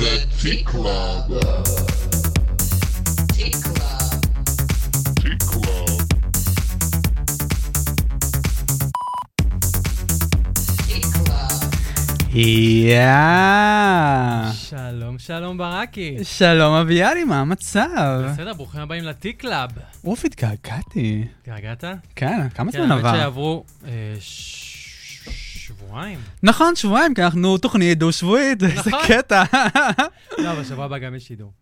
The Tea Club. Tea Club. Tea Club. Tea Club. Yeah! שלום, שלום ברקי. שלום אביאלי, מה המצב? בסדר, ברוכים הבאים ל Tea Club. אוף, התגעגעתי. התגעגעת? כן, כמה כן, זמן האמת עבר? שעברו אה, שבועיים. נכון, שבועיים, כי אנחנו תוכנית דו-שבועית, איזה נכון. קטע. לא, בשבוע הבא גם יש שידור.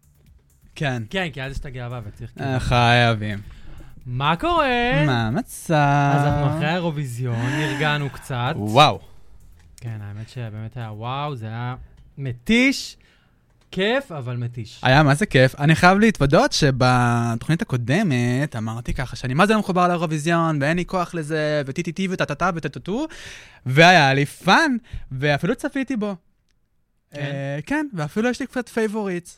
כן. כן, כי אז יש את הגאווה וצריך... כאילו- אה, חייבים. מה קורה? מה המצב? אז אנחנו אחרי האירוויזיון, נרגענו קצת. וואו. כן, האמת שבאמת היה וואו, זה היה מתיש, כיף, אבל מתיש. היה מה זה כיף. אני חייב להתוודות שבתוכנית הקודמת אמרתי ככה שאני מה זה לא מחובר לאירוויזיון ואין לי כוח לזה וטי-טי-טי וטה-טה-טה וטה-טו-טו והיה לי fun ואפילו צפיתי בו. כן? אה, כן, ואפילו יש לי קצת favorite.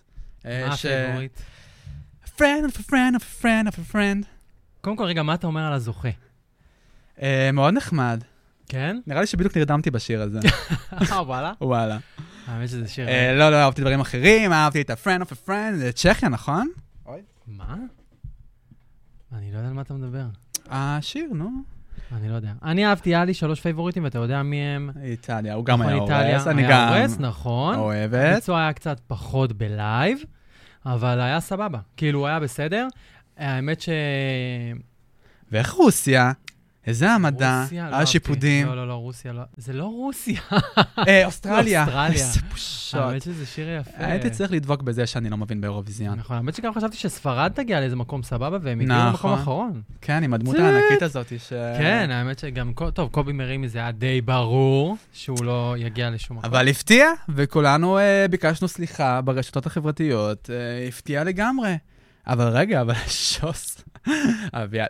אה, מה ה favorite? friend of a friend of a friend of a friend. קודם כל, רגע, מה אתה אומר על הזוכה? אה, מאוד נחמד. כן? נראה לי שבדיוק נרדמתי בשיר הזה. וואלה. וואלה. האמת שזה שיר... אה, לא, לא, אהבתי דברים אחרים, אהבתי את ה-friend of a friend, זה צ'כיה, נכון? מה? אני לא יודע על מה אתה מדבר. השיר, נו. אני לא יודע. אני אהבתי, היה לי שלוש פייבוריטים, ואתה יודע מי הם? איטליה, הוא גם נכון, היה איטליה הורס, אני היה גם הורס, נכון. אוהבת. הביצוע היה קצת פחות בלייב, אבל היה סבבה. כאילו, הוא היה בסדר. האמת ש... ואיך רוסיה? איזה המדע? לא היה אהבתי. שיפודים. לא, לא, לא, רוסיה לא... זה לא רוסיה. אה, אוסטרליה. אוסטרליה. איזה בושות. האמת שזה שיר יפה. הייתי צריך לדבוק בזה שאני לא מבין באירוויזיון. נכון, האמת שגם חשבתי שספרד תגיע לאיזה מקום סבבה, והם הגיעו נכון. למקום האחרון. כן, עם הדמות. הענקית הזאת ש... כן, האמת שגם, טוב, קובי מרימי זה היה די ברור שהוא לא יגיע לשום מקום. אבל הפתיע, וכולנו אה, ביקשנו סליחה ברשתות החברתיות. אה, הפתיע לגמרי. אבל רגע, אבל שוס.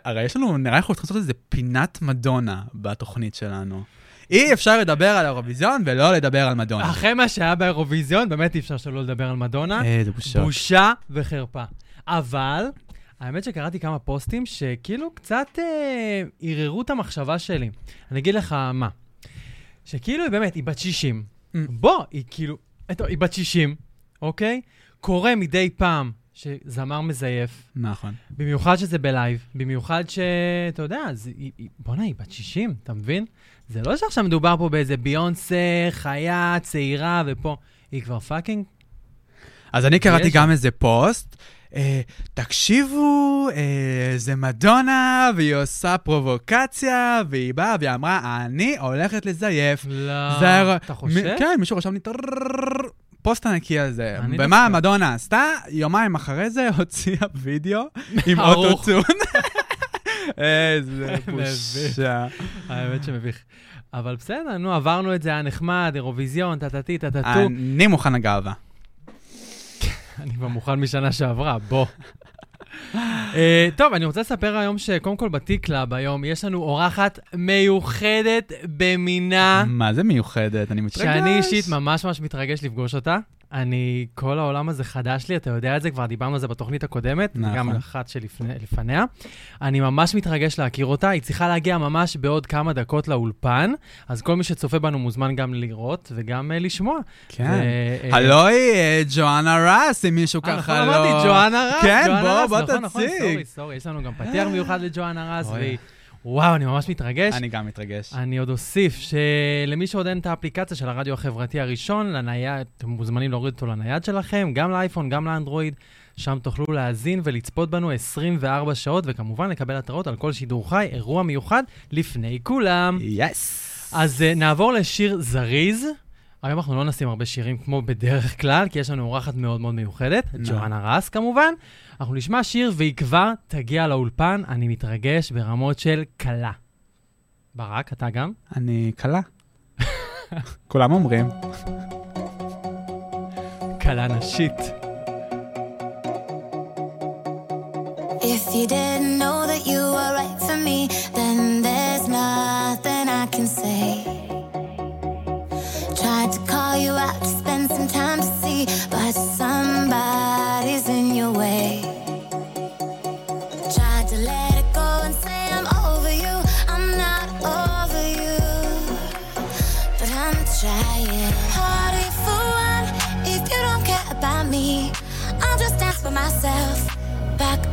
הרי יש לנו, נראה לי אנחנו צריכים לעשות איזה פינת מדונה בתוכנית שלנו. אי אפשר לדבר על האירוויזיון ולא לדבר על מדונה. אחרי מה שהיה באירוויזיון, באמת אי אפשר שלא לדבר על מדונה. איזה בושות. בושה וחרפה. אבל, האמת שקראתי כמה פוסטים שכאילו קצת אה, ערערו את המחשבה שלי. אני אגיד לך מה. שכאילו, היא באמת, היא בת 60. Mm. בוא, היא כאילו, היא בת 60, אוקיי? קורה מדי פעם שזמר מזייף, נכון. במיוחד שזה בלייב, במיוחד שאתה יודע, זה- בואנה, היא בת 60, אתה מבין? זה לא שעכשיו מדובר פה באיזה ביונסה, חיה, צעירה, ופה, היא כבר fucking אז אני קראתי. גם איזה פוסט. אה, תקשיבו, אה, זה מדונה, והיא עושה פרובוקציה, והיא באה והיא אמרה, אני הולכת לזייף. לא, זה אתה חושב? מ- כן, מישהו רשם לי פוסט ענקי על זה. ומה מדונה עשתה? יומיים אחרי זה הוציאה וידאו עם. אוטוטון. איזה. בושה. האמת שמביך. אבל בסדר, נו, עברנו את זה, היה נחמד, אירוויזיון, טטטי, טטטו. אני מוכן לגאווה. אני כבר מוכן משנה שעברה, בוא. אה, טוב, אני רוצה לספר היום שקודם כל בטי-קלאב היום יש לנו אורחת מיוחדת במינה, מה זה מיוחדת? אני מתרגש. שאני אישית ממש ממש מתרגש לפגוש אותה. אני, כל העולם הזה חדש לי, אתה יודע את זה, כבר דיברנו על זה בתוכנית הקודמת, נכון. גם על אחת שלפניה. אני ממש מתרגש להכיר אותה, היא צריכה להגיע ממש בעוד כמה דקות לאולפן, אז כל מי שצופה בנו מוזמן גם לראות וגם אה, לשמוע. כן. ו- אה, ג'ואנה רס, אם מישהו ככה נכון, לא... אמרתי, ג'ואנה רס, כן, ג'ואנה בוא, בוא נכון, נכון, תציג. סורי, סורי, יש לנו גם פתיח מיוחד לג'ואנה רס. והיא... וואו, אני ממש מתרגש. אני גם מתרגש. אני עוד אוסיף שלמי שעוד אין את האפליקציה של הרדיו החברתי הראשון, לנייד, אתם מוזמנים להוריד אותו לנייד שלכם, גם לאייפון, גם לאנדרואיד. שם תוכלו להאזין ולצפות בנו 24 שעות, וכמובן לקבל התראות על כל שידור חי, אירוע מיוחד, לפני כולם. יס. אז uh, נעבור לשיר זריז. היום אנחנו לא נשים הרבה שירים כמו בדרך כלל, כי יש לנו אורחת מאוד מאוד מיוחדת, נו. ג'ואנה רס כמובן. אנחנו נשמע שיר והיא כבר תגיע לאולפן, אני מתרגש ברמות של כלה. ברק, אתה גם? אני קלה. כולם אומרים. כלה נשית. If you didn't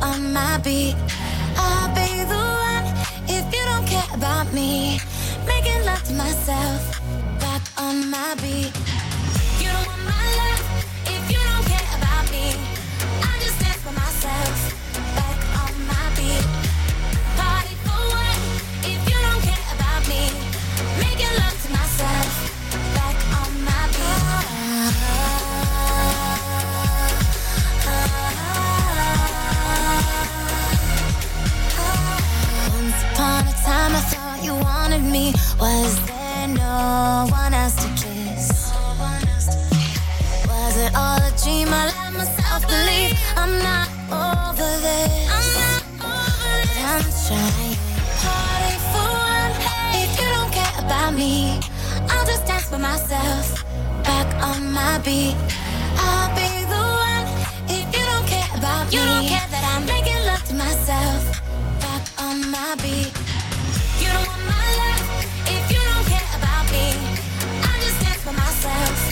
on my beat. I'll be the one if you don't care about me. Making love to myself, back on my beat. Me. Was there no one else to kiss? Was it all a dream? I let myself believe I'm not over this. I'm not over this. I'm trying. Party for one. Hey, If you don't care about me, I'll just dance for myself. Back on my beat. I'll be the one. If you don't care about me, you don't care that I'm making love to myself. Back on my beat. Myself.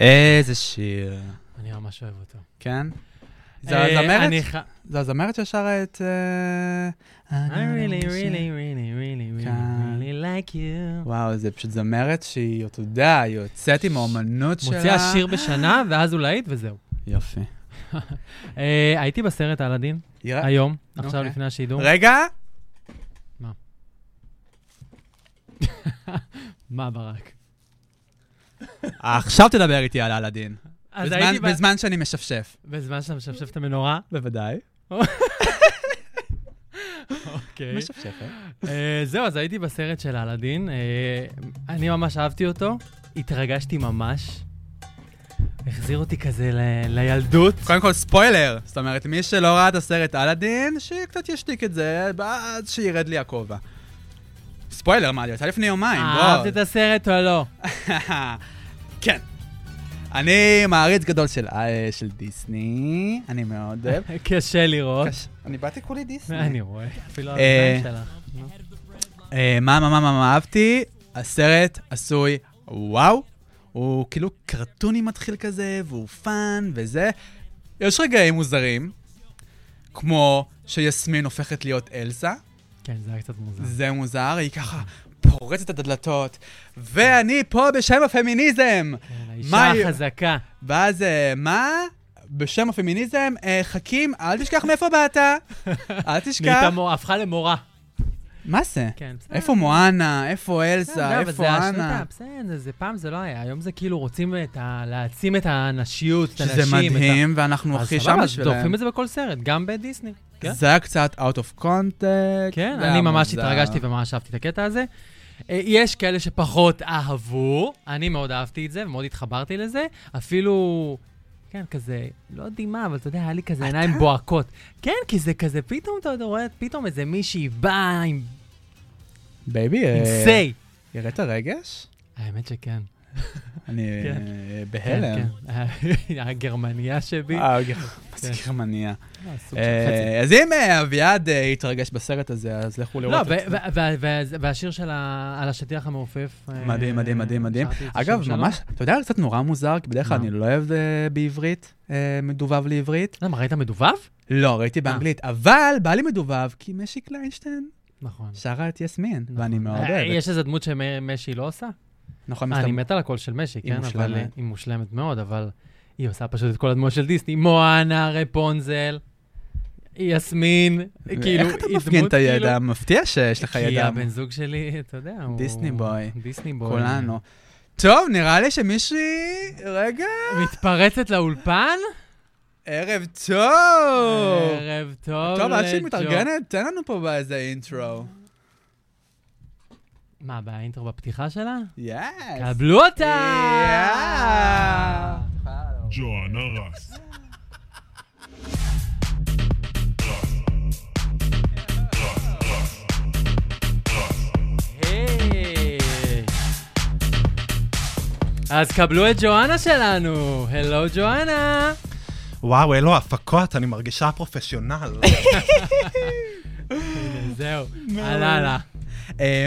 איזה שיר. אני ממש אוהב אותו. כן? זה אה, הזמרת? זה הזמרת ששרה את... אה, I really, really, really, really, really, כן. really like you. וואו, זה פשוט זמרת שהיא, אתה יודע, היא יוצאת עם האומנות שלה. מוציאה שיר בשנה, ואז הוא להיט, וזהו. יופי. אה, הייתי בסרט אלאדין, יראה- היום, עכשיו אוקיי. לפני השידור. רגע, מה, ברק? עכשיו תדבר איתי על אלאדין. אז בזמן- שאני משפשף. בזמן שאתה משפשף את המנורה? בוודאי. אוקיי. משפשפת. אה, זהו, אז הייתי בסרט של אלאדין. אה, אני ממש אהבתי אותו, התרגשתי ממש. החזיר אותי כזה ל- לילדות. קודם כל ספוילר, זאת אומרת, מי שלא ראה את הסרט אלאדין, שקצת ישתיק את זה, ואז שירד לי הכובע. ספוילר, מה, יצא לפני יומיים, בוא. אהבת את הסרט או לא? כן. אני מעריץ גדול של, אה, של דיסני, אני מאוד אוהב. קשה לראות. קש- אני באתי כולי דיסני. אני רואה, אפילו אה, האוזניים שלך. אה, מה, מה, מה, מה, מה אהבתי? הסרט עשוי וואו. הוא כאילו קרטוני מתחיל כזה, והוא fun וזה. יש רגעים מוזרים, כמו שיסמין הופכת להיות אלסה. כן, זה היה קצת מוזר. זה מוזר, היא ככה פורצת את הדלתות, ואני פה בשם הפמיניזם. כן, האישה החזקה. ואז, מה? בשם הפמיניזם, אה, חכים, אל תשכח מאיפה באת. אל תשכח. הפכה למורה. מה זה? כן, בסדר. איפה מואנה? איפה אלסה? איפה אנה? בסדר, זה פעם זה לא היה, היום זה כאילו רוצים את ה- להעצים את הנשיות, את שזה הנשים. את ה- מדהים, ואנחנו הכי סבבה, שם אז דוחפים בשבילם. את זה בכל סרט, גם בדיסני. כן? זה היה קצת out of context. כן, אני ממש מוזר. התרגשתי וממש אהבתי את הקטע הזה. אה, יש כאלה שפחות אהבו, אני מאוד אהבתי את זה ומאוד התחברתי לזה. אפילו, כן, כזה, לא יודעים מה, אבל אתה יודע, היה לי כזה עיניים בוהקות. כן, כי זה כזה, פתאום אתה רואה, פתאום איזה מישהי באה עם baby, עם אה, סיי. הראת רגש? האמת שכן. אני כן. אה, כן, בהלם. כן. הגרמניה שבי. אה, כן. גרמניה. אה, של חצי. אה, אז אם אה, אביעד אה, יתרגש בסרט הזה, אז לכו לא, לראות את זה. ו- והשיר על השטיח המעופף. אה, מדהים, מדהים, מדהים, מדהים. אגב. ממש, אתה יודע, קצת נורא מוזר, כי בדרך כלל? אני לא אוהב אה, בעברית, אה, מדובב לעברית. למה, ראית מדובב? לא, ראיתי באנגלית, אבל בא לי מדובב, כי משי קליינשטיין נכון. שרה את יסמין, ואני מאוד אה, אוהב. יש איזה דמות שמשי לא עושה? נכון, אה, אני מת על הקול של משי, היא כן? אבל מושלמת. אה, היא מושלמת מאוד, אבל היא עושה פשוט את כל הדמות של דיסני. מואנה, רפונזל, יסמין, כאילו, איך אתה היא מפגין את כאילו- הידע? מפתיע שיש לך כי ידע. הבן זוג שלי, אתה יודע, הוא... דיסני בוי. דיסני בוי. כולנו. טוב, נראה לי שמישהי... רגע. מתפרצת לאולפן? ערב טוב! ערב טוב טוב, עד שהיא. מתארגנת, תן לנו פה באיזה אינטרו. מה, באינטרו בפתיחה שלה? יס! קבלו אותה! ג'ואנה רס. אז קבלו את ג'ואנה שלנו. הלו ג'ואנה. וואו, אלו הפקות, אני מרגישה פרופשיונל. הנה, זהו, עלה לה. אה,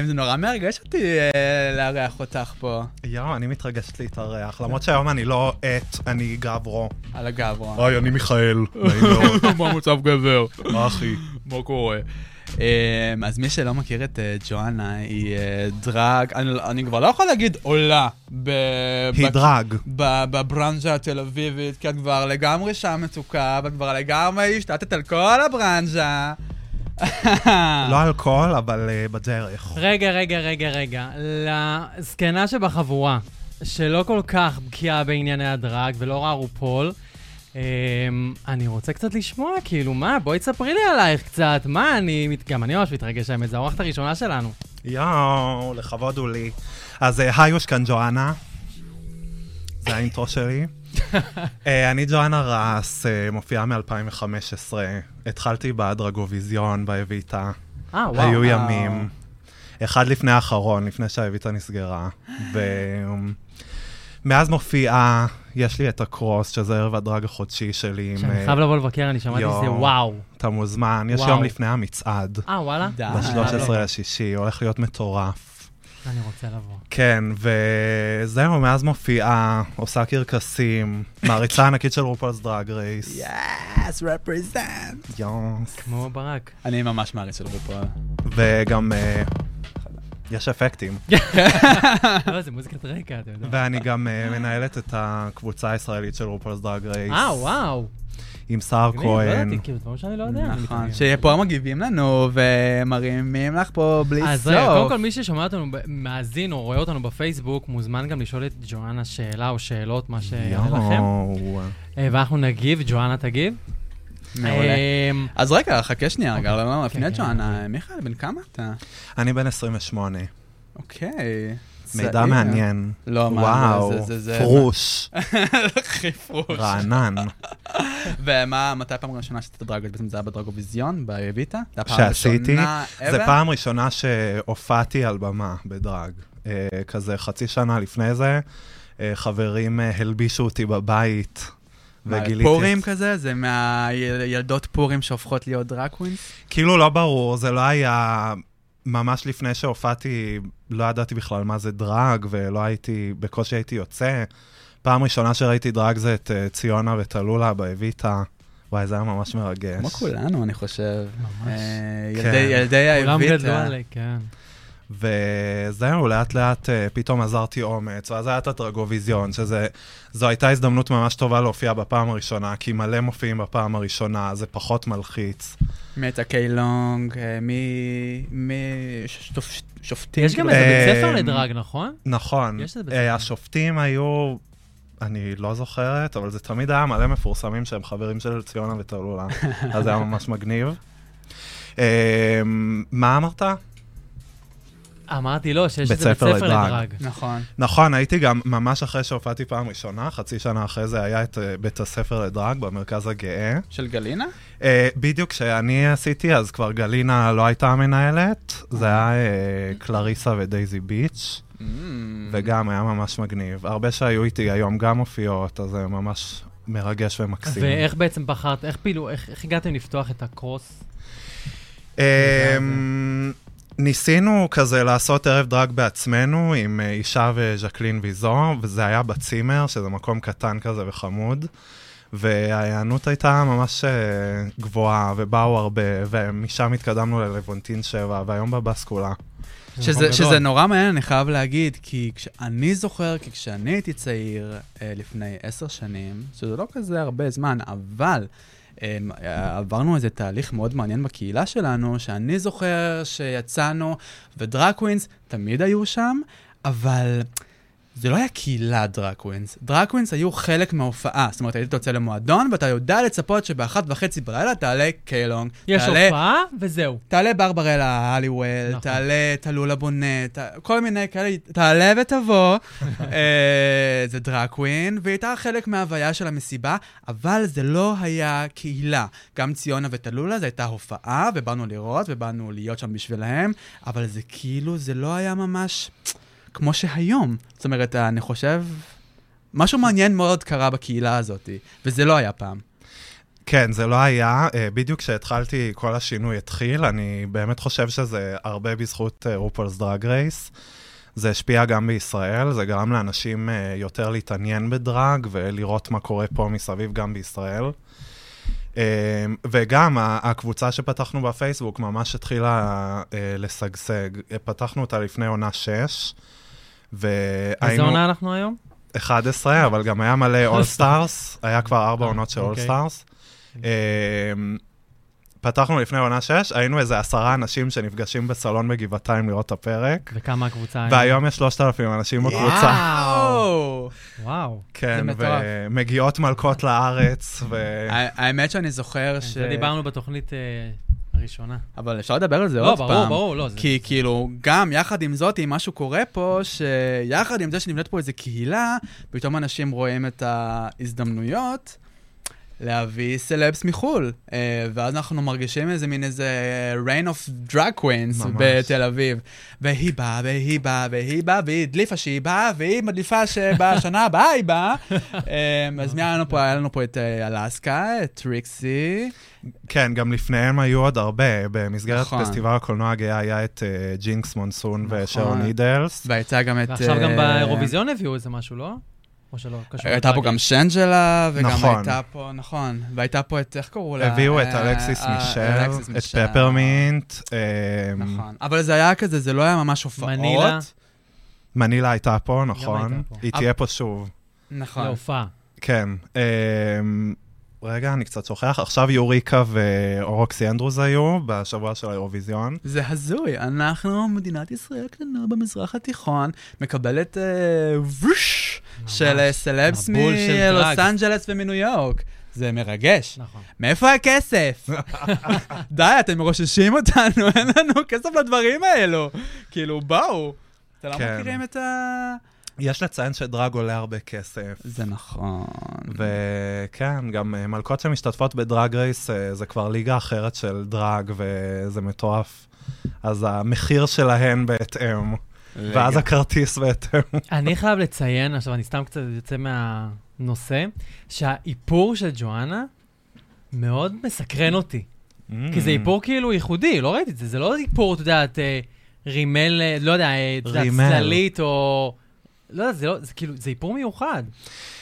זה נורא מרגש אותי אה, לארח אותך פה, יואו, אני מתרגשת להתארח, למרות שהיום אני לא את, אני גברו. על הגב, רון. אוי, אני מיכאל, נעים מאוד. מה המצב גבר? מה אחי? מה קורה? אה, אז מי שלא מכיר את אה, ג'ואנה, היא אה, דרג, אני- אני כבר לא יכול להגיד עולה. ב- היא ב- דרג. ב- בברנז'ה התל אביבית, כי את כבר לגמרי שם מצוקה, ואת כבר לגמרי השתתת על כל הברנז'ה. לא אלכוהול, אבל אה, בדרך. רגע, רגע, רגע, רגע. לזקנה שבחבורה, שלא כל כך בקיאה בענייני הדרג ולא ראה רופול, אמ, אני רוצה קצת לשמוע, כאילו, מה, בואי תספרי לי עלייך קצת. מה, אני, גם אני ממש מתרגש, האמת, זו האורחת הראשונה שלנו. יואו, לכבוד הוא לי. אז אה, היי, כאן ג'ואנה. זה האינטרו שלי. אה, אני ג'ואנה רס, אה, מופיעה מ-2015. התחלתי בדרגוויזיון, באביטה. אה, וואו. היו וואו. ימים. אחד לפני האחרון, לפני שהאביטה נסגרה. ומאז מופיעה, יש לי את הקרוס, שזה ערב הדרג החודשי שלי. שאני אה, חייב לבוא לבקר, אני שמעתי יואו. שזה וואו. אתה מוזמן, יש. יום לפני המצעד. אה, וואלה? די. ב-13 לשישי, הולך להיות מטורף. אני רוצה לבוא. כן, וזהו, מאז מופיעה, עושה קרקסים, מעריצה ענקית של RuPaul's Drag Race. Yes, represent. Yas. כמו ברק. אני ממש מעריץ של רופול. וגם אה, יש אפקטים. לא, זה מוזיקת רקע, אתה יודע. ואני גם אה, מנהלת את הקבוצה הישראלית של RuPaul's Drag Race. אה, וואו. עם סער לא כהן. ידעתי, כאילו, דברים שאני לא יודע. נכון. שפה מגיבים לנו ומרימים לך פה בלי אז רגע, קודם סוף. כל, מי ששומע אותנו, מאזין או רואה אותנו בפייסבוק, מוזמן גם לשאול את ג'ואנה שאלה או שאלות, מה שיעלה לכם. אה, ואנחנו נגיב, ג'ואנה תגיב. מעולה. אמ, אז רגע, חכה שנייה, רגע, אוקיי. לא, לא, כן, לפני כן, ג'ואנה, אוקיי. מיכאל, בן כמה אתה? אני בן 28. אוקיי. מידע. מעניין. לא, מה, וואו, זה- זה- זה- פרוש, הכי פרוש. רענן. ומה, מתי פעם ראשונה שעשית דרגות? בעצם זה היה בדרגוויזיון, באביטה? הפעם שעשיתי, הראשונה זה? פעם ראשונה שהופעתי על במה ב drag. אה, כזה חצי שנה לפני זה, אה, חברים אה, הלבישו אותי בבית, וגיליתי... פורים את- כזה? זה מהילדות פורים שהופכות להיות drag queens? כאילו לא ברור, זה לא היה... ממש לפני שהופעתי, לא ידעתי בכלל מה זה drag, ולא הייתי, בקושי הייתי יוצא. פעם ראשונה שראיתי drag זה את אה, ציונה וטלולה באביטה. וואי, זה היה ממש מרגש. כמו כולנו, אני חושב. ממש. אה, כן. ילדי- ילדי כולם גדלו האביטה. עלי, כן. וזהו, לאט לאט אה, פתאום עזרתי אומץ, ואז היה את הטרגוויזיון, שזה, זו הייתה הזדמנות ממש טובה להופיע בפעם הראשונה, כי מלא מופיעים בפעם הראשונה, זה פחות מלחיץ. מטה קיילונג, אה, מי... מי... שופ- שופטים. יש גם. איזה אה, בית ספר לדרג, נכון? נכון, אה. השופטים היו, אני לא זוכרת, אבל זה תמיד היה מלא מפורסמים שהם חברים של ציונה וטלולה, אז זה היה ממש מגניב. אה, מה אמרת? אמרתי לא, שיש בית איזה בית ספר לדרג. לדרג. נכון. נכון, הייתי גם, ממש אחרי שהופעתי פעם ראשונה, חצי שנה אחרי זה היה את אה, בית הספר לדרג במרכז הגאה. של גלינה? אה, בדיוק כשאני עשיתי, אז כבר גלינה לא הייתה המנהלת, זה היה אה, קלריסה ודייזי ביץ', Mm. וגם היה ממש מגניב. הרבה שהיו איתי היום גם מופיעות, אז זה ממש מרגש ומקסים. ואיך בעצם בחרת, איך פעילו, איך איך הגעתם לפתוח את הקרוס? ניסינו כזה לעשות ערב דרג בעצמנו עם אה, אישה וז'קלין ויזו, וזה היה בצימר, שזה מקום קטן כזה וחמוד. וההיענות הייתה ממש אה, גבוהה, ובאו הרבה, ומשם התקדמנו ללוונטין 7, והיום בבסקולה. זה שזה, שזה. נורא מעניין, אני חייב להגיד, כי כשאני זוכר, כי כשאני הייתי צעיר אה, לפני עשר שנים, שזה לא כזה הרבה זמן, אבל עברנו איזה תהליך מאוד מעניין בקהילה שלנו, שאני זוכר שיצאנו, ו drag queens תמיד היו שם, אבל... זה לא היה קהילה drag queens. drag queens היו חלק מההופעה. זאת אומרת, היית יוצא למועדון, ואתה יודע לצפות שבאחת וחצי בלילה תעלה קיי לונג. יש תעלה הופעה, וזהו. תעלה ברברלה, הליוול, נכון. תעלה טלולה בונט, כל מיני כאלה, תעלה ותבוא. אה, זה דרג קווין, והיא הייתה חלק מההוויה של המסיבה, אבל זה לא היה קהילה. גם ציונה ותלולה, זו הייתה הופעה, ובאנו לראות, ובאנו להיות שם בשבילהם, אבל זה כאילו, זה לא היה ממש כמו שהיום. זאת אומרת, אני חושב, משהו מעניין מאוד קרה בקהילה הזאת, וזה לא היה פעם. כן, זה לא היה. אה, בדיוק כשהתחלתי, כל השינוי התחיל. אני באמת חושב שזה הרבה בזכות אה, רופולס דרג רייס. זה השפיע גם בישראל, זה גרם לאנשים אה, יותר להתעניין בדרג ולראות מה קורה פה מסביב גם בישראל. וגם הקבוצה שפתחנו בפייסבוק ממש התחילה לשגשג. פתחנו אותה לפני עונה 6, איזה והיינו עונה אנחנו היום? 11, אבל גם היה מלא All Stars, היה כבר ארבע אה, עונות של All אוקיי. Stars. פתחנו לפני עונה 6, היינו איזה עשרה אנשים שנפגשים בסלון בגבעתיים לראות את הפרק, וכמה הקבוצה היום? והיום יש 3,000 אנשים בקבוצה. וואו! וואו. כן, זה מטורף. ומגיעות מלכות לארץ, ו... האמת שאני זוכר ש... כן, זה דיברנו בתוכנית אה, הראשונה. אבל אפשר לדבר על זה לא, עוד ברור, פעם. ברור, לא, זה- כי כאילו, גם יחד עם זאת, אם משהו קורה פה, שיחד עם זה שנבנית פה איזה קהילה, פתאום אנשים רואים את ההזדמנויות להביא סלבס מחו"ל. אה, ואז אנחנו מרגישים איזה מין איזה reign of drag queens ממש. בתל אביב. והיא באה, והיא באה, והיא באה, והיא הדליפה שהיא באה, והיא מדליפה שבשנה הבאה היא באה. אה, אז מי היה לנו פה? היה לנו פה את אה, אלסקה, את טריקסי. כן, גם לפניהם היו עוד הרבה. במסגרת נכון. פסטיבל הקולנוע הגאה היה את אה, ג'ינקס מונסון נכון. ושרון נידלס. והייתה גם את... ועכשיו גם אה, באירוויזיון הביאו איזה משהו, לא? או שלא? קשור הייתה פה? גם שנג'לה, וגם נכון. הייתה פה, נכון, והייתה פה את, איך קראו לה? הביאו את אה, אלכסיס אה, מישל, את. פפרמינט. אה, נכון, אבל זה היה כזה, זה לא היה ממש הופעות. מנילה. מנילה הייתה פה, נכון. הייתה פה. היא אבל- תהיה פה שוב. נכון. להופעה. כן. אמ, רגע, אני קצת שוכח. עכשיו יוריקה ואורוקסי אנדרוס היו בשבוע של האירוויזיון. זה הזוי, אנחנו, מדינת ישראל הקטנה במזרח התיכון, מקבלת אה, ווש של אה, סלבס מלוס. אנג'לס ומניו יורק. זה מרגש. נכון. מאיפה הכסף? די, אתם מרוששים אותנו, אין לנו כסף לדברים האלו. כאילו, בואו. אתם לא כן. מכירים את ה... יש לציין שדרג עולה הרבה כסף. זה נכון. וכן, גם אה, מלכות שמשתתפות בדרג רייס אה, זה כבר ליגה אחרת של דרג, וזה מטורף. אז המחיר שלהן בהתאם, ואז הכרטיס בהתאם. אני חייב לציין, עכשיו אני סתם קצת יוצא מהנושא, שהאיפור של ג'ואנה מאוד מסקרן אותי. כי זה איפור כאילו ייחודי, לא ראיתי את זה, זה לא איפור, אתה יודעת, אה, רימל, אה, לא יודע, אה, רימל. צללית או... לא יודע, זה לא, זה כאילו, זה איפור מיוחד.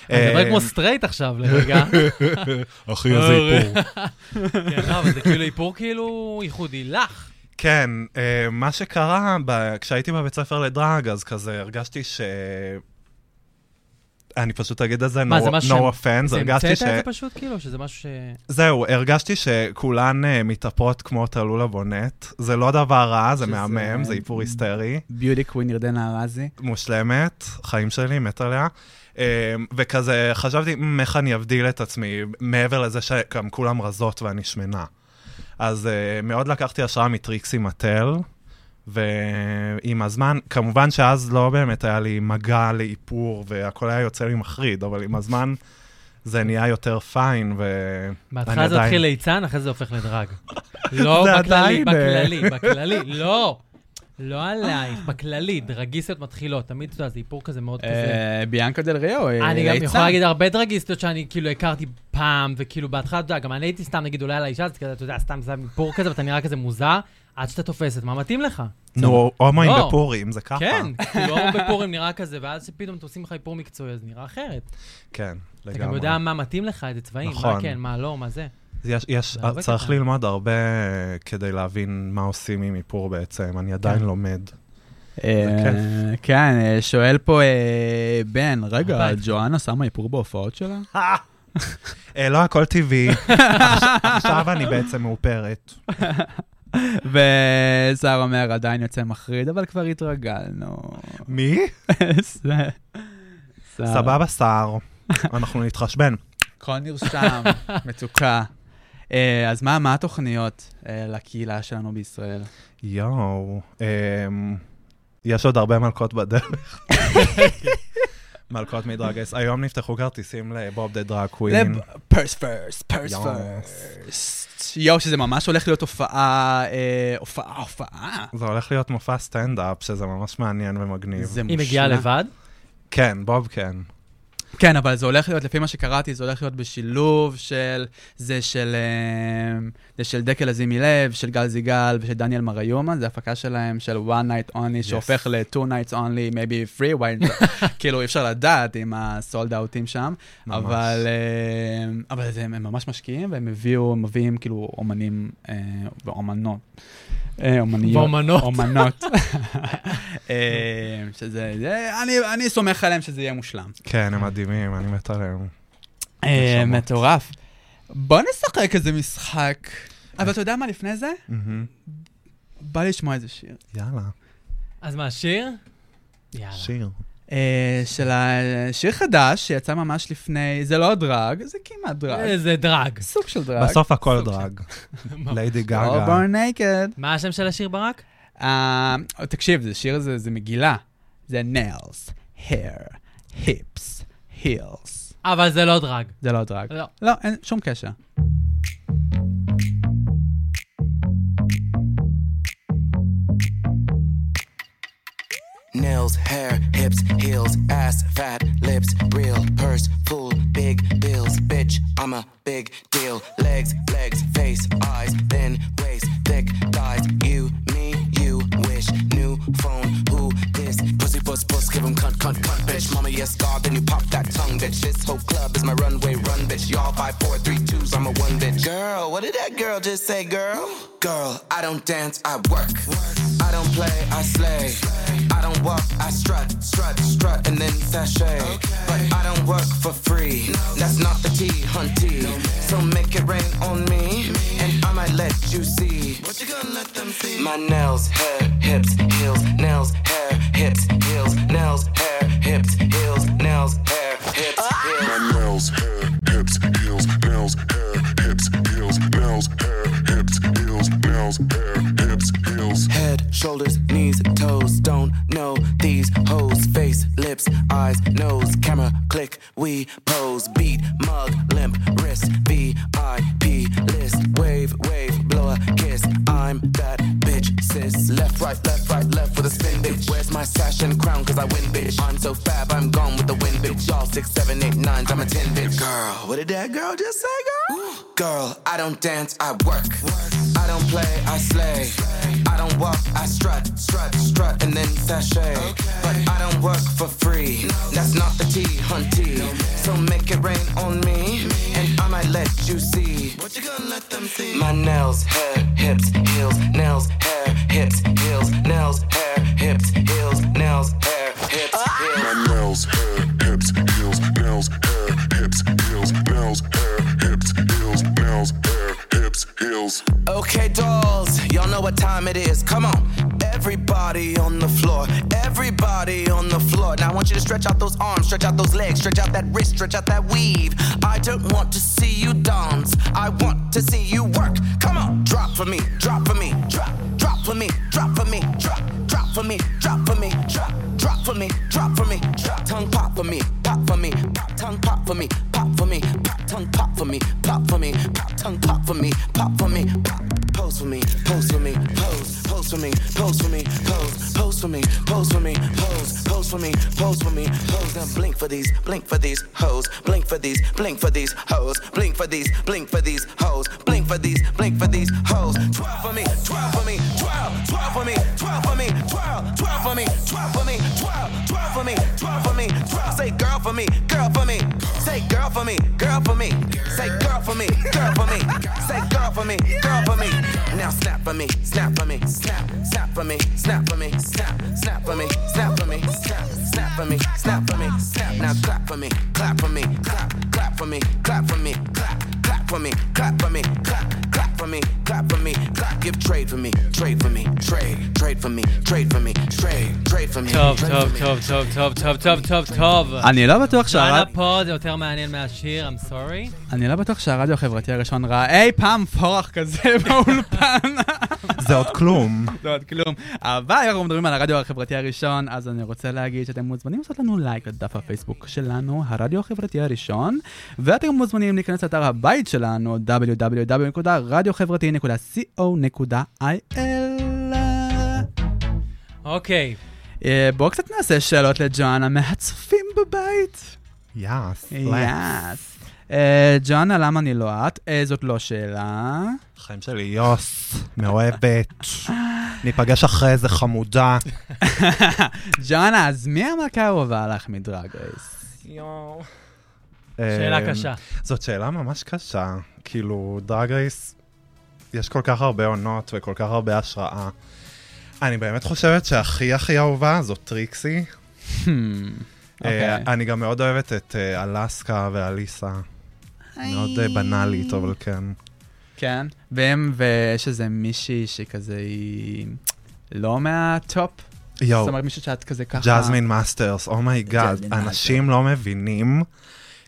אני מדבר כמו סטרייט עכשיו לרגע. אחי, איזה איפור. כן, לא, אבל זה כאילו איפור כאילו ייחודי לך. כן, אה, מה שקרה, ב... כשהייתי בבית ספר לדרג, אז כזה הרגשתי ש... אני פשוט אגיד את זה, מה, no, זה משהו no ש- offense, זה הרגשתי המצאת ש... את זה פשוט כאילו, שזה משהו ש... זהו, הרגשתי שכולן אה, מתאפרות כמו תלולה בונט. זה לא דבר רע, זה שזה- מהמם, זה איפור היסטרי. ביוטי קווין ירדנה ארזי. מושלמת, חיים שלי, מת עליה. אה, וכזה, חשבתי, "מ, איך אני אבדיל את עצמי, מעבר לזה שגם כולם רזות ואני שמנה. אז אה, מאוד לקחתי השראה מטריקסי מטל, ועם הזמן, כמובן שאז לא באמת היה לי מגע לאיפור, והכל היה יוצא לי מחריד, אבל עם הזמן זה נהיה יותר פיין, ו... בהתחלה זה עדיין- מתחיל ליצן, אחרי זה הופך לדרג. לא בכללי, אה. בכללי, בכללי, לא. לא עלייך, בכללי, דרגיסטיות מתחילות, תמיד, אתה יודע, זה איפור כזה מאוד כזה. אה, ביאנקה דל ריו, אה, אני גם ליצן. יכולה להגיד הרבה דרגיסטיות שאני כאילו הכרתי פעם, וכאילו בהתחלה, אתה יודע, גם אני הייתי סתם, נגיד, אולי על האישה, אז כזה, אתה יודע, סתם שם איפור כזה, ואתה נראה כזה מוזר, עד שאתה תופס את מה מתאים לך. נו, הומואים לא. בפורים, זה ככה. כן, כאילו, אור בפורים נראה כזה, ואז שפתאום אתה עושים לך איפור מקצועי, אז נראה אחרת. כן, אתה גם לגמרי. יודע מה מתאים לך, איזה צבעים, מה נכון. כן, מה לא, מה זה. יש, יש, צריך קטן. ללמוד הרבה כדי להבין מה עושים עם איפור בעצם, אני עדיין כן. לומד. אה. כן, אה, שואל פה אה, בן, רגע. ג'ואנה שמה איפור בהופעות שלה? לא הכל טבעי, עכשיו- אני בעצם מאופרת. וזר אומר, עדיין יוצא מחריד, אבל כבר התרגלנו. מי? סבבה שר, אנחנו נתחשבן. הכל נרשם, מצוקה. אה, אז מה, מה התוכניות אה, לקהילה שלנו בישראל? יואו, אמ, יש עוד הרבה מלכות בדרך. מלכות מדרגס. היום נפתחו כרטיסים ל Bob the Drag Queen. purse first, purse. first. יואו, שזה ממש הולך להיות הופעה, אה, הופעה, הופעה. זה הולך להיות מופע סטנדאפ, שזה ממש מעניין ומגניב. היא מגיעה. לבד? כן, בוב כן. כן, אבל זה הולך להיות, לפי מה שקראתי, זה הולך להיות בשילוב של, זה של, אה, זה של דקל לזימי לב, של גל זיגל ושל דניאל מריומה, זה הפקה שלהם של one night only, שהופך ל-two nights only, maybe free, why not? כאילו, אי אפשר לדעת עם הסולד אאוטים שם, ממש. אבל, אה, אבל זה, הם ממש משקיעים, והם הביאו, מביאים כאילו אומנים אה, ואומנות. אה, אומניות. ואומנות. אומנות. אה, שזה, זה- אני, אני סומך עליהם שזה יהיה מושלם. כן, הם מדהימים, אני מת עליהם. אה. מטורף. בוא נשחק איזה משחק. אבל אתה יודע מה לפני זה? בא לי לשמוע איזה שיר. יאללה, אז מה, שיר? יאללה. שיר. אה, של השיר חדש שיצא ממש לפני, זה לא דרג, זה כמעט דרג. איזה דרג. סוג של דרג. בסוף הכל דרג. ליידי גאגה. All born naked. מה השם של השיר ברק? אה, תקשיב, זה שיר, זה זה מגילה. זה nails, hair, hips, heels. אבל זה לא דרג. זה לא דרג. לא. לא, אין שום קשר. Nails, hair, hips, heels, ass, fat, lips, real, purse, full, big bills, bitch, I'm a big deal. Legs, legs, face, eyes, thin waist, thick thighs. You, me, you wish. New phone, who? Puss, puss, give him cunt, cunt, cunt, bitch. Mama, yes, God, then you pop that tongue, bitch. This whole club is my runway, run, bitch. Y'all five, four, three, twos, I'm a one, bitch. Girl, what did that girl just say, girl? Girl, I don't dance, I work. I don't play, I slay. I don't walk, I strut, strut, strut, and then sashay. But I don't work for free. That's not the T, hunty. So make it rain on me, and might let you see. What you gonna let them see? My nails, hair, hips, heels, nails, hair, hips, heels, nails, hair, hips, heels, nails, hair, hips, heels. My nails, hair, hips, heels, nails, hair, hips, heels, nails, hair, hips, heels, nails, hair, hips, heels. Head, shoulders, knees, toes, don't know these hoes. Face, lips, eyes, nose, camera, click, we pose. Beat, mug, limp, wrist, VIP list. Wave, wave, blow a kiss. I'm that bitch, sis. Left, right, left, right, left with a spin, bitch. Where's my sash and crown? Cause I win, bitch. I'm so fab, I'm gone with the wind, bitch. Y'all six, seven, eight, nines, I'm a ten, bitch. Girl, what did that girl just say, girl? Girl, I don't dance, I work. I don't play, I slay. Don't walk, I strut, strut, strut, and then sashay. But I don't work for free. That's not the T, hunty. So make it rain on me, and I might let you see. What you gonna let them see? My nails, hair, hips, heels, nails, hair, hips, heels, nails, hair, hips, heels, nails, hair, hips, heels. My nails, hair, hips, heels, nails, hair, hips, heels, nails, hair, hips, heels, nails, hair, hips, heels. Okay, dolls, y'all know what time it is. Come on. Everybody on the floor. Everybody on the floor. Now I want you to stretch out those arms, stretch out those legs, stretch out that wrist, stretch out that weave. I don't want to see you dance. I want to see you work. Come on. Drop for me, drop for me, drop, drop for me, drop for me, drop. Drop for me, drop for me, drop, drop for me, drop for me, drop tongue pop for me, pop for me, pop tongue pop for me, pop for me, pop tongue pop for me, pop for me, pop tongue pop for me, pop for me, pop. Pose for me, pose for me, pose, for me, pose for me, pose, pose for me, pose for me, pose, pose for me, pose for me, pose. Now blink for these, blink for these hoes, blink for these, blink for these hoes, blink for these, blink for these hoes, blink for these, blink for these hoes. Twirl for me, twirl for me, twirl, twirl for me, twirl for me, twirl, for me, girl for me, say girl for me, girl for me, say girl for me, girl for me, say girl for me, girl for me. Now snap for me, snap for me, snap, snap for me, snap for me, snap, snap for me, snap for me, snap, snap for me, snap for me, snap. Now clap for me, clap for me, clap, clap for me, clap for me, clap, for me, clap for me, clap, clap for me, clap for me, clap. Give trade for me, trade for me, trade, trade for me, trade for me, trade, trade for me. טוב, טוב. טוב, טוב, טוב, טוב, טוב, טוב, טוב. אני לא בטוח שהרדיו... פה זה יותר מעניין מהשיר, I'm sorry. אני לא בטוח שהרדיו החברתי הראשון ראה אי פעם פורח כזה באולפן. זה עוד כלום. לא עוד כלום. אבל אנחנו מדברים על הרדיו החברתי הראשון, אז אני רוצה להגיד שאתם מוזמנים לעשות לנו לייק לדף הפייסבוק שלנו, הרדיו החברתי הראשון, ואתם מוזמנים להיכנס לאתר הבית שלנו, www.radioחברתי.co.il. אוקיי, אה, בואו קצת נעשה שאלות לג'ואנה מהצופים בבית. יאס. יאס. אה, ג'ואנה, למה אני לא את? אה, זאת לא שאלה. חיים שלי, יוס, מאוהבת. ניפגש אחרי איזה חמודה. ג'ואנה, אז מי המלכה האהובה לך מדרג רייס? שאלה אמ, קשה. זאת שאלה ממש קשה. כאילו, דרג רייס, יש כל כך הרבה עונות וכל כך הרבה השראה. אני באמת חושבת שהכי הכי אהובה זאת טריקסי. אוקיי. אה, אני גם מאוד אוהבת את אה, אלסקה ואליסה. מאוד אה, בנאלית, אבל כן. כן, והם, ויש איזה מישהי שכזה היא לא מהטופ. יואו, זאת אומרת, מישהו שאת כזה ככה... ג'זמין מאסטרס, oh my god, ג'זמין אנשים לא מבינים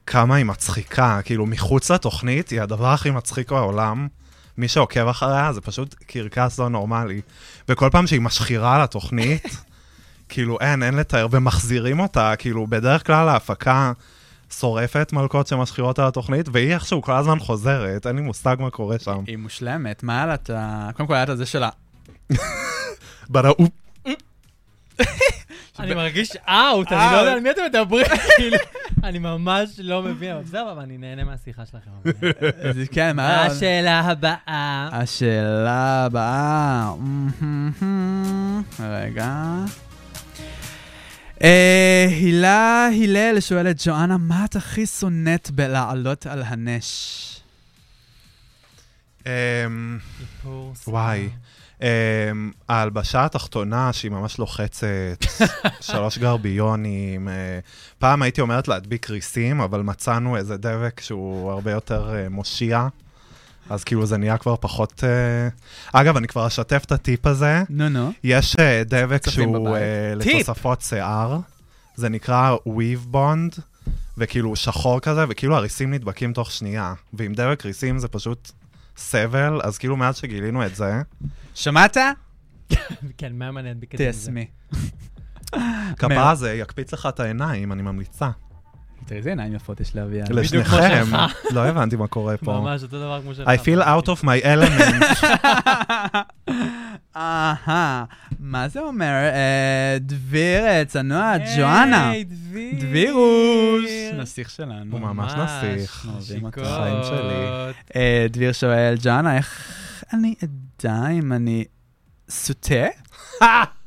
כמה היא מצחיקה, כאילו מחוץ לתוכנית היא הדבר הכי מצחיק בעולם. מי שעוקב אחריה זה פשוט קרקס לא נורמלי. וכל פעם שהיא משחירה על התוכנית, כאילו אין, אין לתאר, ומחזירים אותה, כאילו בדרך כלל ההפקה שורפת מלכות שמשחירות על התוכנית, והיא איכשהו כל הזמן חוזרת, אין לי מושג מה קורה שם. היא מושלמת, מה היה לה את ה... קודם כל היה את הזה שלה. בראו, אני מרגיש אאוט, אני לא יודע על מי אתם מדברים, כאילו, אני ממש לא מבין, אבל בסדר, אבל אני נהנה מהשיחה שלכם. זה- כן, מה? השאלה הבאה. השאלה הבאה... רגע. אה, הילה הלל שואלת, ג'ואנה, מה את הכי שונאת בלעלות על הנש? אמ. וואי. Um, ההלבשה התחתונה, שהיא ממש לוחצת, שלוש גרביונים. Uh, פעם הייתי אומרת להדביק ריסים, אבל מצאנו איזה דבק שהוא הרבה יותר uh, מושיע, אז כאילו זה נהיה כבר פחות... Uh... אגב, אני כבר אשתף את הטיפ הזה. נו, נו. יש uh, דבק שהוא uh, טיפ. לתוספות שיער, זה נקרא Weave Bond, וכאילו הוא שחור כזה, וכאילו הריסים נדבקים תוך שנייה. ועם דבק ריסים זה פשוט סבל, אז כאילו מאז שגילינו את זה, שמעת? כן, מה מעניין בקטע הזה? תיישמי. כפרה זה יקפיץ לך את העיניים, אני ממליצה. תראי איזה עיניים יפות יש לאביעד. לשניכם, לא הבנתי מה קורה פה. ממש אותו דבר כמו שלך. I feel out of my element. אהה, מה זה אומר? אה, דביר אה, צנוע, ג'ואנה. היי, דביר. דבירוש. נסיך שלנו. הוא ממש נסיך. אה, דביר שואל, ג'ואנה, איך אני אדע אם אני סוטה?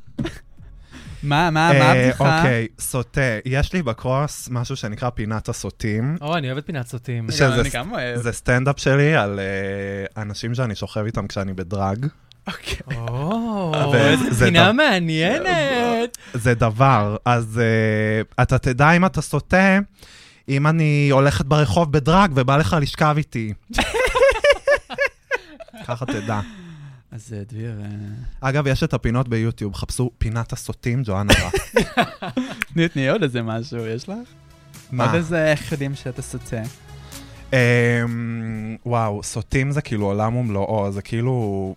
מה, מה, מה אה, הבדיחה? אוקיי, סוטה. יש לי בקרוס משהו שנקרא פינת הסוטים. או, אני אוהבת פינת סוטים. אני גם אוהב. זה סטנדאפ שלי על אה, אנשים שאני שוכב איתם כשאני בדרג. אוקיי. או, זה- איזה זה פינה מעניינת. זה דבר, אז uh, אתה תדע אם אתה סוטה, אם אני הולכת ברחוב בדרג ובא לך לשכב איתי. ככה תדע. אז אה, דביר, אה, אגב, יש את הפינות ביוטיוב, חפשו פינת הסוטים, ג'ואנה רע. תני תני עוד איזה משהו, יש לך? עוד איזה איך יודעים שאתה סוטה? אמ, וואו, סוטים זה כאילו עולם ומלואו, זה כאילו...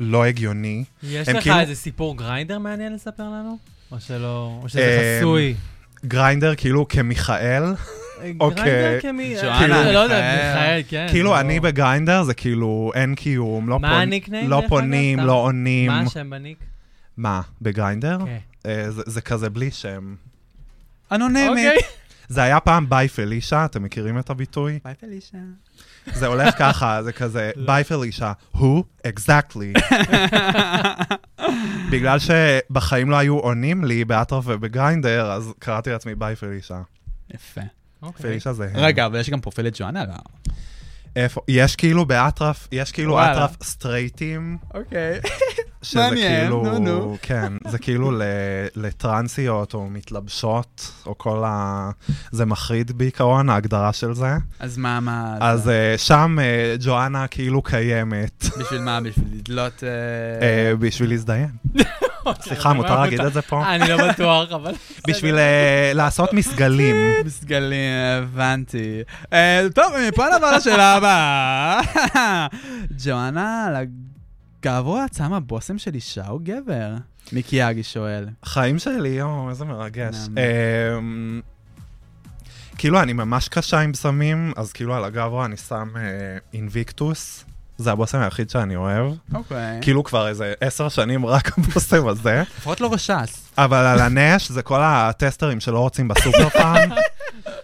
לא הגיוני. יש לך כאילו- איזה סיפור Grindr מעניין לספר לנו? או שלא, או שזה אמ, חסוי? Grindr כאילו כמיכאל. Grindr כמי... ג'ואנה, אה, לא יודע, מיכאל. כן. כאילו לא- אני ב Grindr זה כאילו אין קיום, לא מה פון- הניקניים, לא? פונים. לא עונים. מה השם בניק? מה, ב Grindr? כן. זה- זה כזה בלי שם. אנונימית. אוקיי. זה היה פעם bye Felicia, אתם מכירים את הביטוי? bye Felicia. זה הולך ככה, זה כזה, bye Felicia, who? exactly. בגלל שבחיים לא היו עונים לי באטרף וב Grindr, אז קראתי לעצמי bye Felicia. יפה. אוקיי. Felicia זה... הם. רגע, אבל יש גם פרופיל לג'ואנה? לא. איפה? יש כאילו באטרף, יש כאילו. אטרף סטרייטים, אוקיי. שזה מעניין, כאילו, נו, נו. כן, זה כאילו לטרנסיות או מתלבשות, או כל ה... זה מחריד בעיקרון, ההגדרה של זה. אז מה, מה... אז אה, שם אה, ג'ואנה כאילו קיימת, בשביל מה? בשביל לדלות... אה, בשביל להזדיין. סליחה, אני מותר רואה להגיד. את זה פה? אני לא בטוח, אבל... בשביל אה, לעשות מסגלים. מסגלים, הבנתי. אה, טוב, מפה נעבור לשאלה הבאה. ג'ואנה, על הגברו את שמה בושם של אישה או גבר? מיקי יאגי שואל. חיים שלי, יואו, איזה מרגש. אמ, כאילו, אני ממש קשה עם סמים, אז כאילו על הגברו אני שם אה, אינביקטוס. זה הבושם היחיד שאני אוהב. אוקיי. כאילו כבר איזה עשר שנים רק הבושם הזה. לפחות לא רשס. אבל על הנש זה כל הטסטרים שלא רוצים בסופר פארם.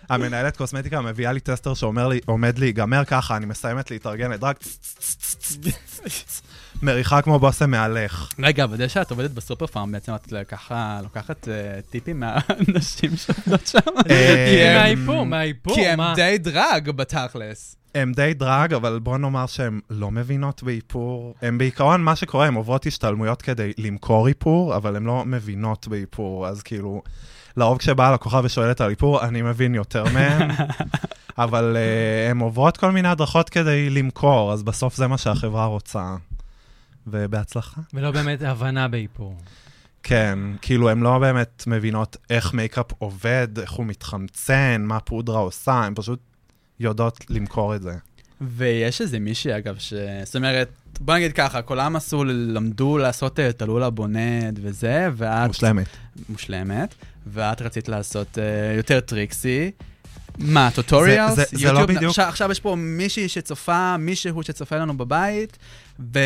המנהלת קוסמטיקה מביאה לי טסטר שאומר לי, עומד להיגמר ככה, אני מסיימת להתארגן, צ- מריחה כמו בושם מהלך. רגע, אבל זה שאת עובדת בסופר פארם, בעצם את ככה לוקחת אה, טיפים מהנשים שעובדות שם? אה, הם- מהאיפור, מהאיפור, כי הם? די דרג בתכלס. הן די דרג, אבל בוא נאמר שהן לא מבינות באיפור. הן בעיקרון, מה שקורה, הן עוברות השתלמויות כדי למכור איפור, אבל הן לא מבינות באיפור, אז כאילו, לרוב כשבאה לקוחה ושואלת על איפור, אני מבין יותר מהן, אבל uh, הן עוברות כל מיני הדרכות כדי למכור, אז בסוף זה מה שהחברה רוצה. ובהצלחה. ולא באמת הבנה באיפור. כן, כאילו, הן לא באמת מבינות איך מייקאפ עובד, איך הוא מתחמצן, מה פודרה עושה, הן פשוט יודעות למכור את זה. ויש איזה מישהי, אגב, ש... זאת אומרת, בוא נגיד ככה, כולם עשו, למדו לעשות אה, טלולה בונט וזה, ואת... מושלמת. מושלמת, ואת רצית לעשות אה, יותר טריקסי. מה, tutorials? זה- זה לא בדיוק- עכשיו, עכשיו יש פה מישהי שצופה, מישהו שצופה לנו בבית, ו...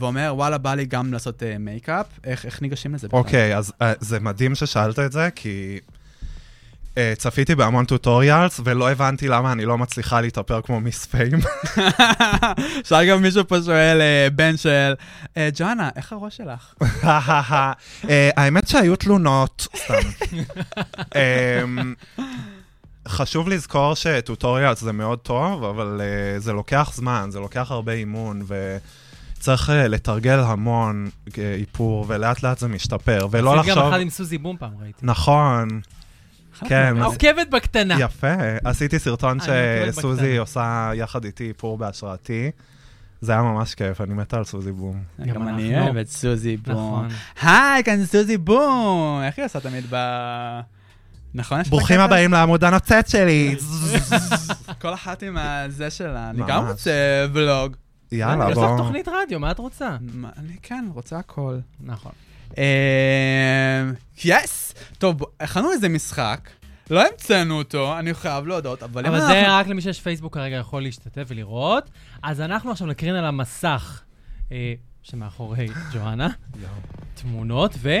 ואומר, וואלה, בא לי גם לעשות אה, מייקאפ. איך, איך ניגשים לזה בכלל? אוקיי, אז אה, זה מדהים ששאלת את זה, כי אה, צפיתי בהמון tutorials, ולא הבנתי למה אני לא מצליחה להתאפר כמו Miss Fame. עכשיו גם מישהו פה שואל, אה, בן של, אה, ג'ואנה, איך הראש שלך? אה, האמת שהיו תלונות, סתם. אמ, חשוב לזכור ש tutorials זה מאוד טוב, אבל אה, זה לוקח זמן, זה לוקח הרבה אימון, וצריך uh, לתרגל המון uh, איפור, ולאט לאט זה משתפר, ולא לחשוב... גם אחד עם סוזי בום פעם, ראיתי. נכון, כן. עוקבת בקטנה. יפה, עשיתי סרטון אני עוקבת שסוזי. עושה יחד איתי איפור בהשראתי. זה היה ממש כיף, אני מתה על סוזי בום. גם אני. אוהב את סוזי בום. נכון. היי, כאן סוזי בום! איך היא עושה תמיד ב... נכון? ברוכים? הבאים לעמוד הנוצץ שלי. כל אחת עם הזה שלה. אני. גם רוצה ולוג. יאללה, יש לך בוא. תוכנית רדיו, מה את רוצה? אני כן, רוצה הכל. נכון. יס! טוב, הכנו איזה משחק. לא המצאנו אותו, אני חייב להודות, אבל אם אבל אנחנו... זה רק למי שיש פייסבוק כרגע יכול להשתתף ולראות. אז אנחנו עכשיו נקרין על המסך אה, שמאחורי ג'ואנה, תמונות, ו...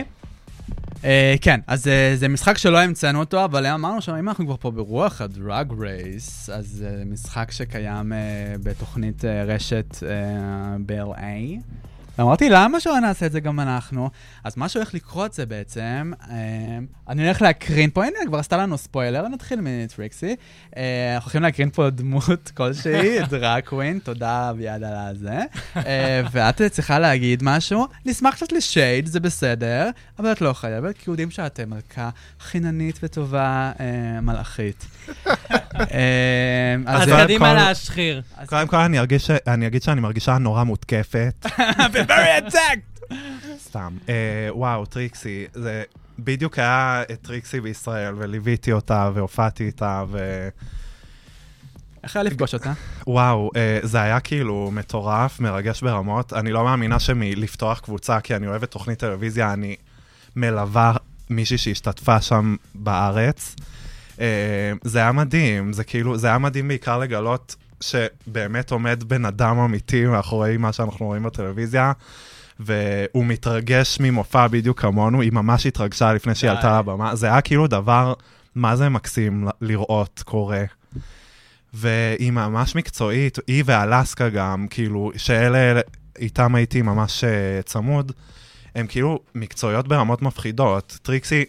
אה, כן, אז אה, זה משחק שלא המצאנו אותו, אבל אמרנו שאם אנחנו כבר פה ברוח הדרג רייס, אז זה משחק שקיים אה, בתוכנית אה, רשת אה, ב-LA. ואמרתי, למה שלא נעשה את זה גם אנחנו? אז מה שהולך לקרות זה בעצם, אה, אני הולך להקרין פה, הנה, כבר עשתה לנו ספוילר, נתחיל מטריקסי. אה, אנחנו הולכים להקרין פה דמות כלשהי, דרג קווין, תודה אביעד על הזה. אה, ואת צריכה להגיד משהו, נשמח קצת לשייד, זה בסדר, אבל את לא חייבת, כי יודעים שאת מלכה חיננית וטובה, אה, מלאכית. אה, אז קדימה להשחיר. קודם כל אני ארגיש ש- אני אגיד שאני מרגישה נורא מותקפת. Very attacked! סתם. אה, וואו, טריקסי, זה בדיוק היה את טריקסי בישראל, וליוויתי אותה, והופעתי איתה, ו... איך היה לפגוש אותה? וואו, אה, זה היה כאילו מטורף, מרגש ברמות. אני לא מאמינה שמלפתוח קבוצה, כי אני אוהבת תוכנית טלוויזיה, אני מלווה מישהי שהשתתפה שם בארץ. אה, זה היה מדהים, זה כאילו, זה היה מדהים בעיקר לגלות שבאמת עומד בן אדם אמיתי מאחורי מה שאנחנו רואים בטלוויזיה. והוא מתרגש ממופע בדיוק כמונו, היא ממש התרגשה לפני שהיא. עלתה לבמה. זה היה כאילו דבר, מה זה מקסים לראות קורה. והיא ממש מקצועית, היא ואלסקה גם, כאילו, שאלה, איתם הייתי ממש uh, צמוד, הם כאילו מקצועיות ברמות מפחידות. טריקסי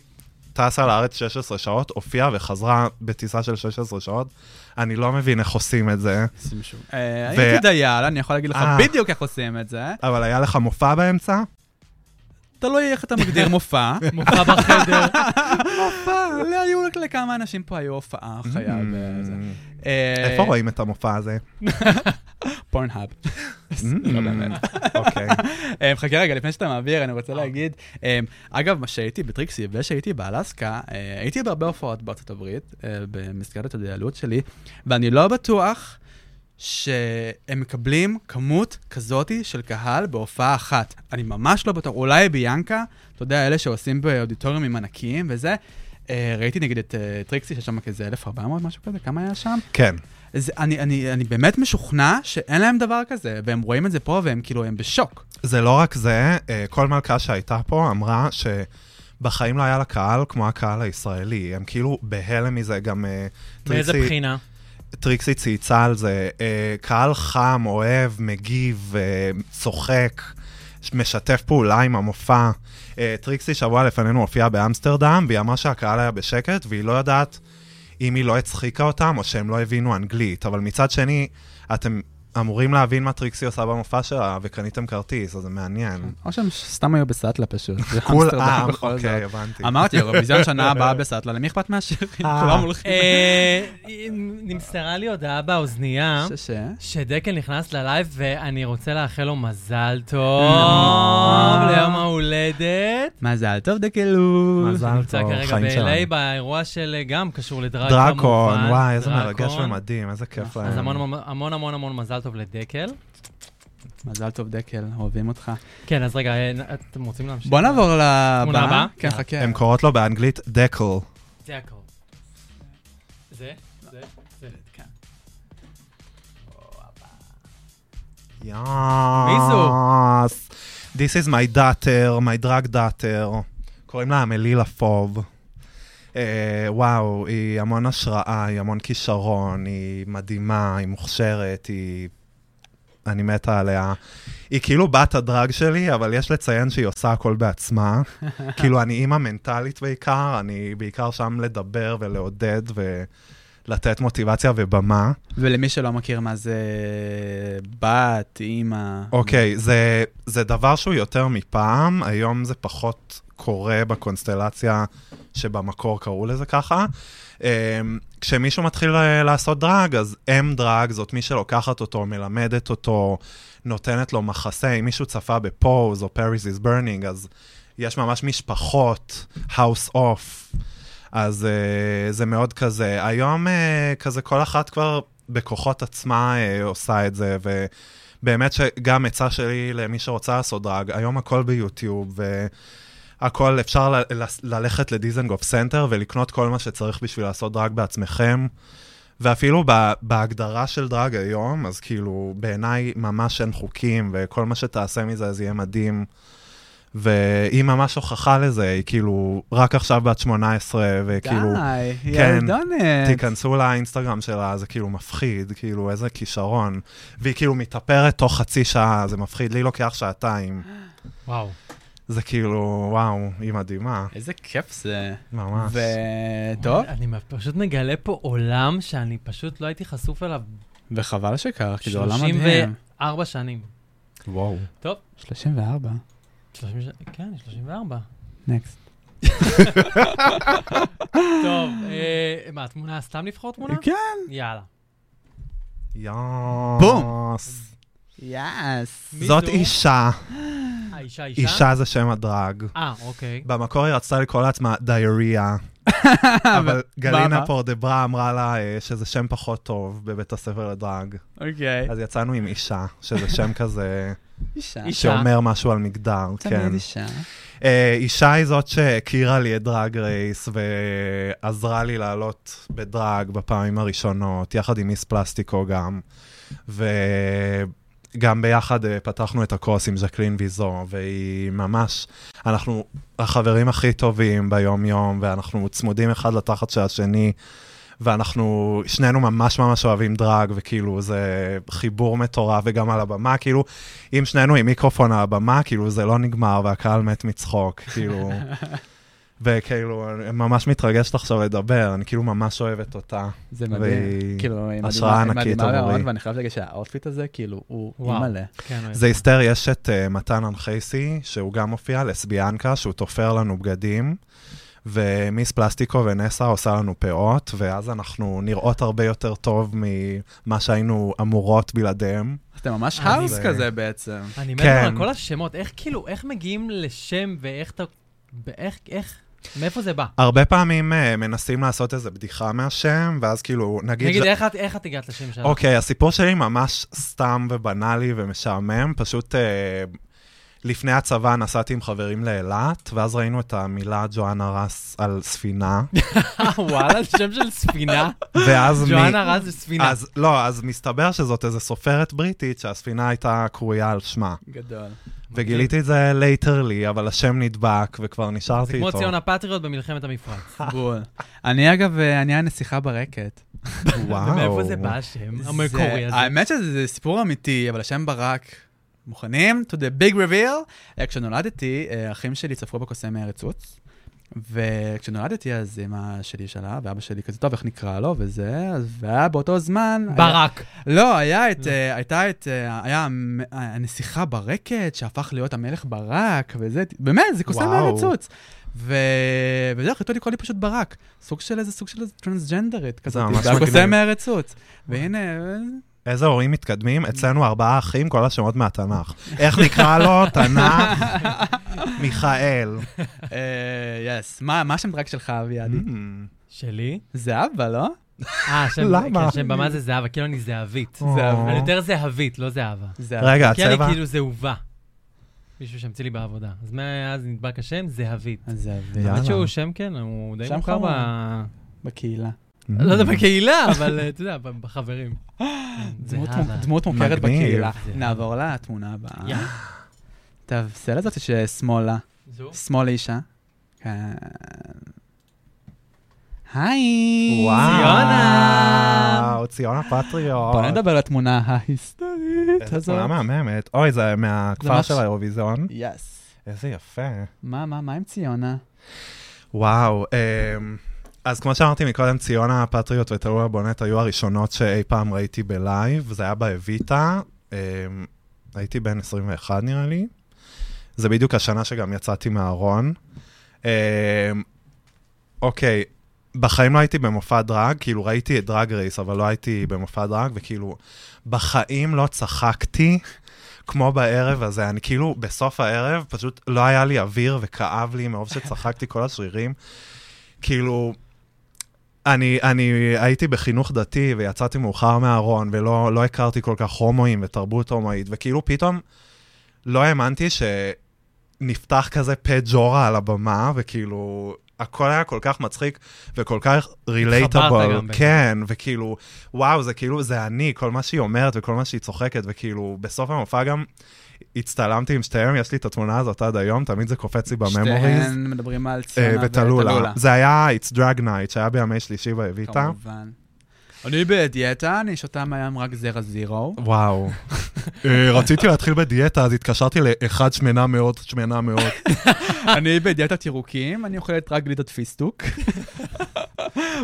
טסה לארץ 16 שעות, הופיעה וחזרה בטיסה של 16 שעות. אני לא מבין איך עושים את זה. אה, הייתי דייל, אני יכול להגיד לך אה. בדיוק איך עושים את זה. אבל היה לך מופע באמצע? תלוי איך אתה מגדיר מופע. מופע בחדר. מופע, לא, היו לכמה אנשים פה היו הופעה חיה. Mm. אה, איפה רואים את המופע הזה? פורנהאב. Mm. לא באמת. אוקיי. אה, חכה רגע, לפני שאתה מעביר, אני רוצה להגיד, אה, אגב, מה שהייתי בטריקסי ושהייתי באלסקה, אה, הייתי בהרבה הופעות בארצות הברית, אה, במסגרת הדיילות שלי, ואני לא בטוח שהם מקבלים כמות כזאתי של קהל בהופעה אחת. אני ממש לא בטוח, אולי ביאנקה, אתה יודע, אלה שעושים באודיטוריומים ענקיים וזה, אה, ראיתי נגיד את אה, טריקסי, שיש שם כזה 1400, משהו כזה, כמה היה שם? כן. זה, אני, אני, אני באמת משוכנע שאין להם דבר כזה, והם רואים את זה פה והם כאילו, הם בשוק. זה לא רק זה, אה, כל מלכה שהייתה פה אמרה שבחיים לא היה לה קהל כמו הקהל הישראלי. הם כאילו בהלם מזה, גם אה, מאיזה טריקסי- בחינה? טריקסי צייצה על זה. אה, קהל חם, אוהב, מגיב, צוחק, משתף פעולה עם המופע. טריקסי שבוע לפנינו הופיעה באמסטרדם, והיא אמרה שהקהל היה בשקט, והיא לא יודעת אם היא לא הצחיקה אותם או שהם לא הבינו אנגלית. אבל מצד שני, אתם אמורים להבין מה טריקסי עושה במופע שלה, וקניתם כרטיס, אז זה מעניין. או שהם סתם היו בסאטלה פשוט. זה כול, אמסטרדם אה, אוקיי. הבנתי. אמרתי, אירוויזיון שנה הבאה בסאטלה, למי אכפת מהשירים? אה. כולם הולכים. אה, נמסרה לי הודעה באוזנייה. שדקל נכנס ללייב, ואני רוצה לאחל לו מזל טוב. ליום ההולדת. מזל טוב דקלו. מזל נמצא טוב, כרגע חיים ב-LA שלנו. באירוע של, גם קשור לדרג כמובן. דרקון, וואי, איזה. מרגש ומדהים, איזה כיף להם. אז המון המון- המון המון המון מזל טוב לדקל. מזל טוב דקל, אוהבים אותך. כן, אז רגע, אה, אתם רוצים להמשיך? בוא נעבור תמונה לבאה. הבאה? כן, יאללה. חכה. הם קוראות לו באנגלית דקל. הכל. זה? זה? זה. כן. זו? This is my daughter, my drug daughter. קוראים לה אמלילה פוב. אה, וואו, היא המון השראה, היא המון כישרון, היא מדהימה, היא מוכשרת, היא... אני מתה עליה. היא כאילו בת הדרג שלי, אבל יש לציין שהיא עושה הכל בעצמה. כאילו, אני אימא מנטלית בעיקר, אני בעיקר שם לדבר ולעודד ולתת מוטיבציה ובמה. ולמי שלא מכיר מה זה בת, אימא. אוקיי, זה, זה דבר שהוא יותר מפעם, היום זה פחות קורה בקונסטלציה שבמקור קראו לזה ככה. אמ, כשמישהו מתחיל אה, לעשות דרג, אז אם דרג זאת מי שלוקחת אותו, מלמדת אותו, נותנת לו מחסה. אם מישהו צפה ב Pose או Paris is burning, אז יש ממש משפחות, house of. אז אה, זה מאוד כזה. היום אה, כזה כל אחת כבר בכוחות עצמה אה, עושה את זה, ובאמת שגם עצה שלי למי שרוצה לעשות דראג, היום הכל ביוטיוב, והכל אפשר ל- ל- ללכת לדיזנגוף סנטר ולקנות כל מה שצריך בשביל לעשות דראג בעצמכם. ואפילו ב- בהגדרה של דרג היום, אז כאילו, בעיניי ממש אין חוקים, וכל מה שתעשה מזה זה יהיה מדהים. והיא ממש הוכחה לזה, היא כאילו רק עכשיו בת 18, וכאילו, די, כן, ילדונת. תיכנסו לאינסטגרם שלה, זה כאילו מפחיד, כאילו איזה כישרון. והיא כאילו מתאפרת תוך חצי שעה, זה מפחיד, לי לוקח שעתיים. וואו. זה כאילו, וואו, היא מדהימה, איזה כיף זה. ממש. וטוב, אני פשוט מגלה פה עולם שאני פשוט לא הייתי חשוף אליו וחבל שכך, כי זה עולם מדהים. 34 שנים. וואו. טוב, 34, 30 ש- כן, 34. נקסט. טוב, אה, מה, תמונה, סתם לבחור תמונה? כן. יאללה. יאס. בום. יאס. זאת? אישה, אישה, אישה? אישה זה שם הדרג. אה, אוקיי. במקור היא רצתה לקרוא לעצמה דיאריה, אבל גלינה? פורדברה אמרה לה אה, שזה שם פחות טוב בבית הספר לדרג. אוקיי. אז יצאנו עם אישה, שזה שם כזה אישה. אישה. שאומר משהו על מגדר, כן. תמיד אישה. אה, אישה היא זאת שהכירה לי את דרג רייס ועזרה לי לעלות בדרג בפעמים הראשונות, יחד עם מיס פלסטיקו גם. וגם ביחד אה, פתחנו את הקורס עם ז'קלין ויזו, והיא ממש, אנחנו החברים הכי טובים ביום-יום, ואנחנו צמודים אחד לתחת של השני. ואנחנו שנינו ממש ממש אוהבים דרג, וכאילו זה חיבור מטורף, וגם על הבמה, כאילו, אם שנינו עם מיקרופון על הבמה, כאילו זה לא נגמר, והקהל מת מצחוק, כאילו... וכאילו, אני ממש מתרגשת עכשיו לדבר, אני כאילו ממש אוהבת אותה. זה מדהים. והיא כאילו, היא השראה ענקית עבורי. מאוד, ואני חייב להגיד שהאוטפיט הזה, כאילו, הוא וואו. אימא'לה. כן. זה היסטר, יש את uh, מתן אנחייסי, שהוא גם מופיע, לסביאנקה, שהוא תופר לנו בגדים, ומיס פלסטיקו ונסה עושה לנו פאות, ואז אנחנו נראות הרבה יותר טוב ממה שהיינו אמורות בלעדיהם. זה ממש האוס זה- כזה בעצם. אני מת כן. על כל השמות, איך כאילו, איך מגיעים לשם ואיך אתה... איך, איך, מאיפה זה בא? הרבה פעמים uh, מנסים לעשות איזה בדיחה מהשם, ואז כאילו, נגיד... נגיד, ש- איך את- איך את הגעת לשם שלך? אוקיי, הסיפור שלי ממש סתם ובנאלי ומשעמם. פשוט אה, לפני הצבא נסעתי עם חברים לאילת, ואז ראינו את המילה ג'ואנה רס על ספינה. וואלה, שם של ספינה. ואז מ... ג'ואנה רס זה ספינה. אז לא, אז מסתבר שזאת איזו סופרת בריטית שהספינה הייתה קרויה על שמה. גדול. וגיליתי את זה literally, אבל השם נדבק, וכבר זה נשארתי כמו איתו. ציון הפטריוט במלחמת המפרץ. בול. אני אגב, אה, אני הנסיכה ברקת. וואו. ומאיפה זה בא השם המקורי זה- הזה? האמת שזה סיפור אמיתי, אבל השם ברק. מוכנים? To the big reveal. אה, כשנולדתי, אה, אחים שלי צפרו בקוסם רצוץ. וכשנולדתי אז אמא שלי שאלה, ואבא שלי כזה, טוב, איך נקרא לו, וזה, והיה באותו זמן... היה- ברק. לא, היה את, אה, הייתה את, אה, היה הנסיכה ברקת, שהפך להיות המלך ברק, וזה, באמת, זה קוסם. מהרצוץ. ו... וזהו, החליטו לקרוא לי פשוט ברק. סוג של איזה סוג של איזה טרנסג'נדרית כזאת. ממש זה היה מגניב. קוסם מהרצוץ. והנה, איזה הורים מתקדמים? אצלנו ארבעה אחים, כל השמות מהתנ"ך. איך נקרא לו? תנ"ך? מיכאל. אה, יס. מה מה השם דרג שלך, אביעדי? Mm. שלי? זה אבא, לא? אה, שם, למה? כן, שם במה זה זהבה, כאילו אני זהבית. זהבה. אני יותר זהבית, לא זהבה. רגע, כי אני הצבע? כאילו זהובה. מישהו שהמציא לי בעבודה. אז מאז נדבק השם, זהבית. אז זה אבי. יאללה. האמת שהוא שם, כן, הוא די שם מוכר. בקהילה. לא יודע, בקהילה, אבל אה, אתה יודע, בחברים. דמות מוכרת. בקהילה. נעבור לתמונה הבאה. טוב, סלע זאת ששמאלה. זו? שמאל אישה. כן. היי. ציונה. וואו, ציונה פטריוט. בוא נדבר על התמונה ההיסטורית הזאת. תמונה מהממת. אוי, זה מהכפר של האירוויזיון. יס. איזה יפה. מה, מה, מה עם ציונה? וואו, אמ, אז כמו שאמרתי מקודם, ציונה הפטריוט וטלולה בונט היו הראשונות שאי פעם ראיתי ב live, זה היה באוויטה, אמ, הייתי בן 21 נראה לי. זה בדיוק השנה שגם יצאתי מהארון. אמ, אוקיי, בחיים לא הייתי במופע דראג, כאילו ראיתי את Drag Race, אבל לא הייתי במופע דראג, וכאילו, בחיים לא צחקתי כמו בערב הזה. אני כאילו, בסוף הערב, פשוט לא היה לי אוויר וכאב לי מרוב שצחקתי כל השרירים. כאילו, אני, אני הייתי בחינוך דתי ויצאתי מאוחר מהארון, ולא לא הכרתי כל כך הומואים ותרבות הומואית, וכאילו פתאום לא האמנתי שנפתח כזה פה ג'ורה על הבמה, וכאילו, הכל היה כל כך מצחיק וכל כך רילייטאבל. גם בטח. כן, וכאילו, וואו, זה כאילו, זה אני, כל מה שהיא אומרת וכל מה שהיא צוחקת, וכאילו, בסוף המופע גם הצטלמתי עם שתיהם, יש לי את התמונה הזאת עד היום, תמיד זה קופץ לי בממוריז. שתיהן מדברים על אה, ציונה ותלולה. זה היה It's Drag Night, שהיה בימי שלישי באביטה. כמובן. אני בדיאטה, אני שותה מהים רק זרע זירו. וואו. אה, רציתי להתחיל בדיאטה, אז התקשרתי לאחד שמנה מאוד, שמנה מאוד. אני בדיאטת ירוקים, אני אוכלת רק גלידת פיסטוק.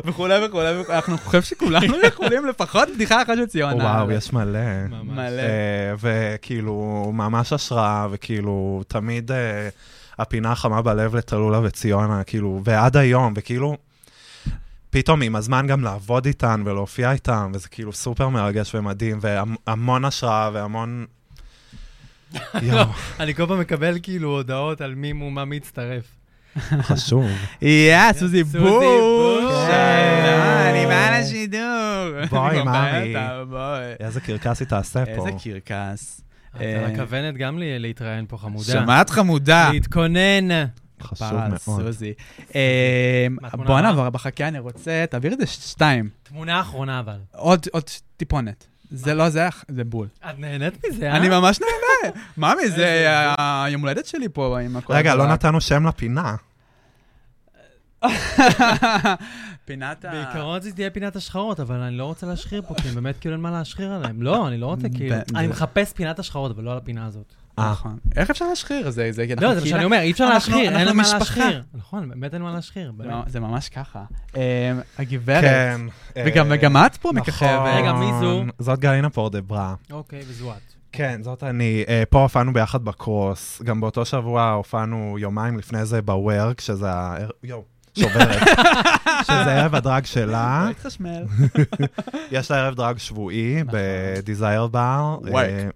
וכולי וכולי. אנחנו חושב שכולנו יכולים לפחות בדיחה אחת של ציונה. וואו, יש מלא. מלא. אה, וכאילו, ממש השראה, וכאילו, תמיד אה, הפינה החמה בלב לטלולה וציונה, כאילו, ועד היום, וכאילו, פתאום עם הזמן גם לעבוד איתן ולהופיע איתן, וזה כאילו סופר מרגש ומדהים, והמון השראה והמון... יואו. אני כל פעם מקבל כאילו הודעות על מי מו מה מצטרף. חשוב. יא, סוזי. שלום, אני בא לשידור. בואי, מאמי. איזה קרקס היא תעשה פה. איזה קרקס. את אה, על הכוונת גם לי- להתראיין פה חמודה. שמעת חמודה? להתכונן. חשוב מאוד. סוזי. אה, בוא? נעבור בחכה, אני רוצה, תעביר את זה שתיים. תמונה אחרונה אבל. עוד עוד טיפונת. זה לא זה, זה בול. את נהנית מזה, אה? אני ממש נהנה. ממי, זה היום הולדת שלי פה עם הכל. רגע, לא. נתנו שם לפינה. פינת ה... בעיקרון זה תהיה פינת השחרות, אבל אני לא רוצה להשחיר פה, כי באמת כאילו אין מה להשחיר עליהם. לא, אני לא רוצה כאילו... אני מחפש פינת השחרות, אבל לא על הפינה הזאת. אה, נכון. איך אפשר להשחיר? זה, זה, לא, זה מה שאני אומר, אי אפשר להשחיר, אין משפחה. להשחיר. נכון, באמת אין מה להשחיר. לא, זה ממש ככה. אה, הגברת. כן. וגם אה, וגם את פה נכון. מככבת. רגע, מי זו? זאת גלינה פורדברה. אוקיי, וזו את. כן, זאת אני. אה, פה הופענו ביחד בקרוס. גם באותו שבוע הופענו יומיים לפני זה בוורק, שזה ה... יואו, שוברת. שזה ערב הדרג שלה. לא התחשמל. יש לה ערב דרג שבועי נכון. בדיזייר בר. Work.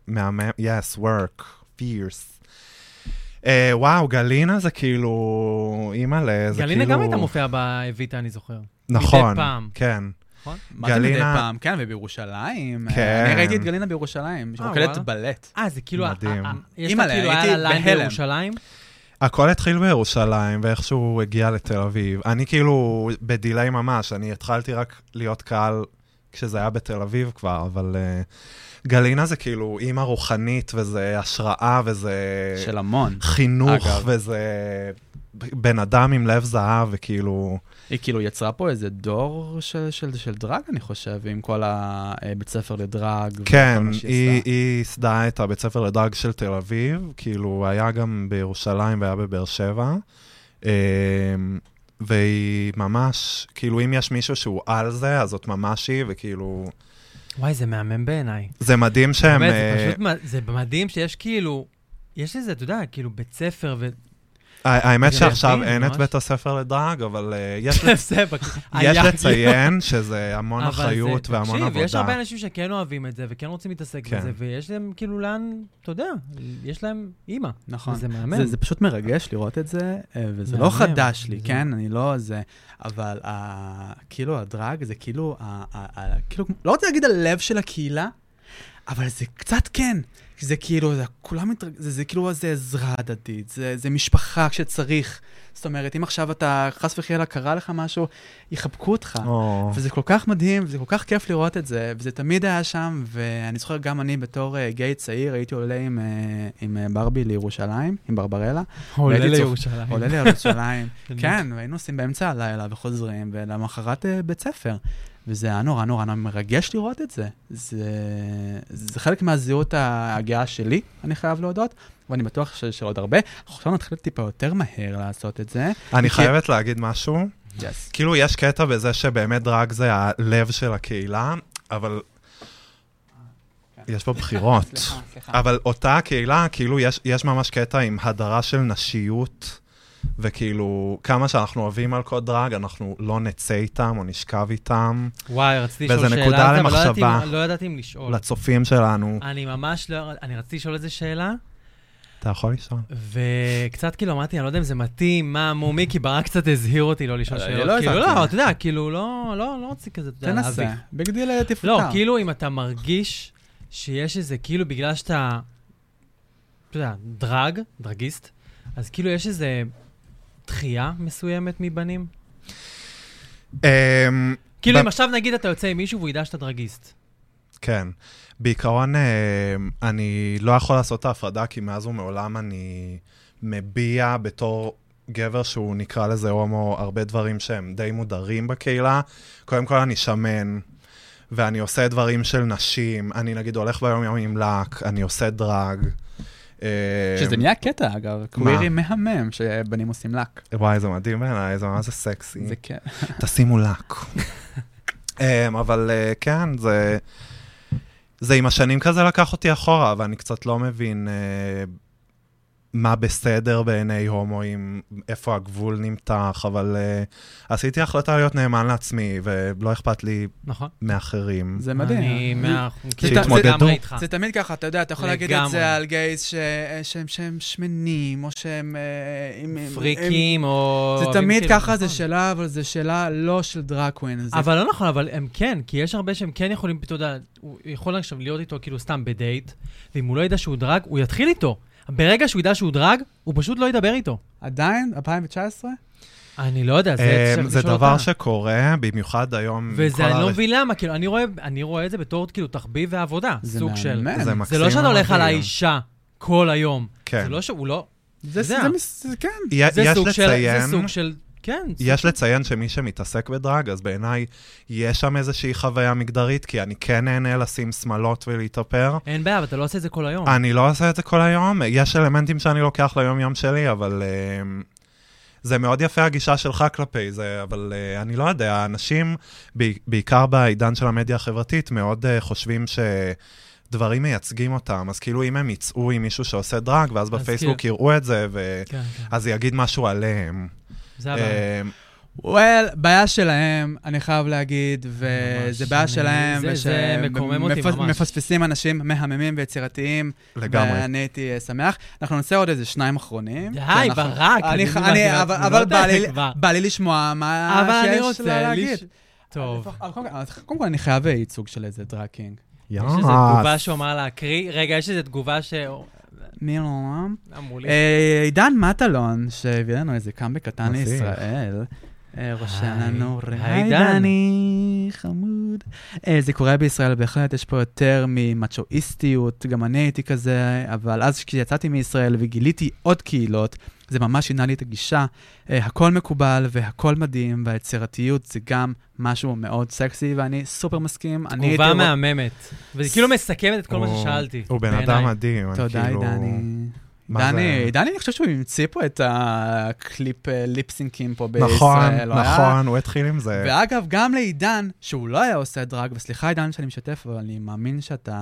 מהמם, yes, work, fierce. אה, וואו, גלינה זה כאילו, אימא'לה, זה כאילו... גלינה גם הייתה מופיעה באביטה, אני זוכר. נכון, מדי פעם. כן. מה זה מדי גלינה- פעם? כן, ובירושלים. כן. אני ראיתי את גלינה בירושלים, אה, וואלה. בלט. אה, זה כאילו... מדהים. יש אימא'לה, לה כאילו, היה הייתי לה ליין בהלם. בירושלים. הכל התחיל בירושלים, ואיכשהו הגיע לתל אביב. אני כאילו בדיליי ממש, אני התחלתי רק להיות קהל כשזה היה בתל אביב כבר, אבל uh, גלינה זה כאילו אימא רוחנית, וזה השראה, וזה של המון. חינוך, אגב. וזה בן אדם עם לב זהב, וכאילו... היא כאילו יצרה פה איזה דור של, של, של דרג, אני חושב, עם כל הבית ספר לדרג. כן. היא ייסדה את הבית ספר לדרג של תל אביב, כאילו, היה גם בירושלים והיה בבאר שבע. אמ, והיא ממש, כאילו, אם יש מישהו שהוא על זה, אז זאת ממש היא, וכאילו, וואי, זה מהמם בעיניי. זה מדהים שהם... באמת, אה, זה פשוט, מ- זה מדהים שיש כאילו, יש לזה, אתה יודע, כאילו בית ספר ו... האמת זה שעכשיו אין את. בית הספר לדרג, אבל אה, יש זה, לציין שזה המון זה- אחריות והמון תקשיב, עבודה. יש הרבה אנשים שכן אוהבים את זה וכן רוצים להתעסק כן. בזה, ויש להם כאילו לאן, אתה יודע, יש להם אימא. נכון. וזה מהמם. זה, זה פשוט מרגש לראות את זה, אה, וזה. לא חדש לי, זה- כן? אני לא זה, אבל כאילו הדרג זה כאילו, כאילו, לא רוצה להגיד הלב של הקהילה, אבל זה קצת כן. זה כאילו, זה כולם מתרג... זה, זה כאילו, זה עזרה הדדית, זה, זה משפחה כשצריך. זאת אומרת, אם עכשיו אתה, חס וחלילה, קרה לך משהו, יחבקו אותך. או, וזה כל כך מדהים, וזה כל כך כיף לראות את זה, וזה תמיד היה שם, ואני זוכר גם אני בתור uh, גיי צעיר, הייתי עולה עם, uh, עם uh, ברבי לירושלים, עם ברברלה, עולה צופ- לירושלים. עולה לירושלים, באמת. כן, והיינו עושים באמצע הלילה וחוזרים, ולמחרת uh, בית ספר. וזה היה נורא נורא מרגש לראות את זה. זה, זה חלק מהזהות הגאה שלי, אני חייב להודות, ואני בטוח ש- של עוד הרבה. עכשיו נתחיל טיפה יותר מהר לעשות את זה. אני כי- חייבת להגיד משהו. Yes. כאילו, יש קטע בזה שבאמת דרג זה הלב של הקהילה, אבל יש פה בחירות. סליחה, סליחה. אבל אותה קהילה, כאילו, יש, יש ממש קטע עם הדרה של נשיות, וכאילו, כמה שאנחנו אוהבים מלכות דרג, אנחנו לא נצא איתם או נשכב איתם. וואי, רציתי וזה לשאול שאלה, נקודה על זה, אבל לא ידעתי למחשבה. אם- לא ידעתי אם לשאול. לצופים שלנו. אני ממש לא... אני רציתי לשאול איזה שאלה, אתה יכול לשאול. וקצת כאילו אמרתי, אני לא יודע אם זה מתאים, מה, מו, מיקי ברק קצת הזהיר אותי לא לשאול אני שאלות. לא כאילו. לא, אתה יודע, כאילו, לא, לא, לא רציתי כזה, אתה יודע, תנסה, להביך. big deal תפוטר. לא, כאילו אם אתה מרגיש שיש איזה, כאילו בגלל שאתה, אתה יודע, דראג, דראגיסט, אז כאילו יש איזה דחייה מסוימת מבנים? אמ, כאילו אם עכשיו נגיד אתה יוצא עם מישהו והוא ידע שאתה דרגיסט. כן. בעיקרון, אה, אני לא יכול לעשות את ההפרדה, כי מאז ומעולם אני מביע בתור גבר שהוא נקרא לזה הומו, הרבה דברים שהם די מודרים בקהילה. קודם כל, אני שמן, ואני עושה דברים של נשים. אני נגיד הולך ביום יום עם לק, אני עושה דרג. אה, שזה נהיה קטע, אגב, קווירי מהמם שבנים עושים לק. וואי, זה מדהים בעיניי, זה ממש סקסי. זה כן. תשימו לק. אמ, אבל אה, כן, זה... זה עם השנים כזה לקח אותי אחורה, ואני קצת לא מבין... מה בסדר בעיני הומואים, איפה הגבול נמתח, אבל uh, עשיתי החלטה להיות נאמן לעצמי, ולא אכפת לי נכון. מאחרים. זה מדהים. אני מאה... שהתמודדו. לגמרי איתך. זה תמיד ככה, אתה יודע, אתה יכול להגיד את. זה על גייז ש- שהם- שהם שמנים, או שהם... אה, פריקים או... זה תמיד כאילו, ככה, זה נכון. שאלה, אבל זו שאלה לא של דראג קווין. זה- אבל לא נכון, אבל הם כן, כי יש הרבה שהם כן יכולים, אתה יודע, הוא יכול עכשיו להיות איתו כאילו סתם בדייט, ואם הוא לא ידע שהוא דרג, הוא יתחיל איתו. ברגע שהוא ידע שהוא דרג, הוא פשוט לא ידבר איתו. עדיין? 2019? אני לא יודע, זה אה, זה דבר. שקורה, במיוחד היום. וזה, אני לא מבין למה, כאילו, אני רואה, אני רואה את זה בתור כאילו תחביב ועבודה. זה סוג של... זה מקסים. זה לא שאתה הולך על. האישה כל היום. כן. זה לא שהוא לא... זה, זה זה, כן. זה יש סוג של... כן. יש לציין שמי שמתעסק בדרג, אז בעיניי יש שם איזושהי חוויה מגדרית, כי אני כן נהנה לשים שמלות ולהתאפר. אין בעיה, אבל אתה לא עושה את זה כל היום. אני לא עושה את זה כל היום, יש אלמנטים שאני לוקח ליום-יום שלי, אבל uh, זה מאוד יפה הגישה שלך כלפי זה, אבל uh, אני לא יודע, אנשים, בעיקר בעידן של המדיה החברתית, מאוד uh, חושבים ש... דברים מייצגים אותם, אז כאילו אם הם יצאו עם מישהו שעושה דרג, ואז בפייסבוק יראו את זה, ו... כן, כן. אז יגיד משהו עליהם. זה הבעיה. אה, well, בעיה שלהם, אני חייב להגיד, וזה. בעיה שלהם, זה- זה מקומם אותי ומפס- ממש. מפספסים אנשים מהממים ויצירתיים, לגמרי. ואני הייתי אה, שמח. אנחנו נעשה עוד איזה שניים אחרונים. די, ברק, אבל- אבל בא לי- לשמוע מה אבל אני שיש רוצה לה להגיד. טוב. אבל קודם כל- קודם כל, אני חייב ייצוג של איזה drag king. יש איזו תגובה שהוא אמר להקריא. רגע, יש איזו תגובה ש... מי? אמרו לי. אה, עידן מטלון, שהביא לנו איזה קאמבק קטן. לישראל. אה, רושם. לנו, היי. דני, חמוד. אה, זה קורה בישראל בהחלט, יש פה יותר ממצ'ואיסטיות, גם אני הייתי כזה, אבל אז כשיצאתי מישראל וגיליתי עוד קהילות, זה ממש שינה לי את הגישה. אה, הכל מקובל והכל מדהים, והיצירתיות זה גם משהו מאוד סקסי, ואני סופר מסכים. תגובה מהממת. וזה כאילו מסכמת את כל מה הוא- ששאלתי. הוא בן. אדם מדהים. אני תודה, כאילו- דני. זה? דני, אני חושב שהוא המציא פה את הקליפ אה, ליפסינקים פה בישראל. נכון, היה- נכון, הוא התחיל עם זה. ואגב, גם לעידן, שהוא לא היה עושה דרג, וסליחה עידן שאני משתף, אבל אני מאמין שאתה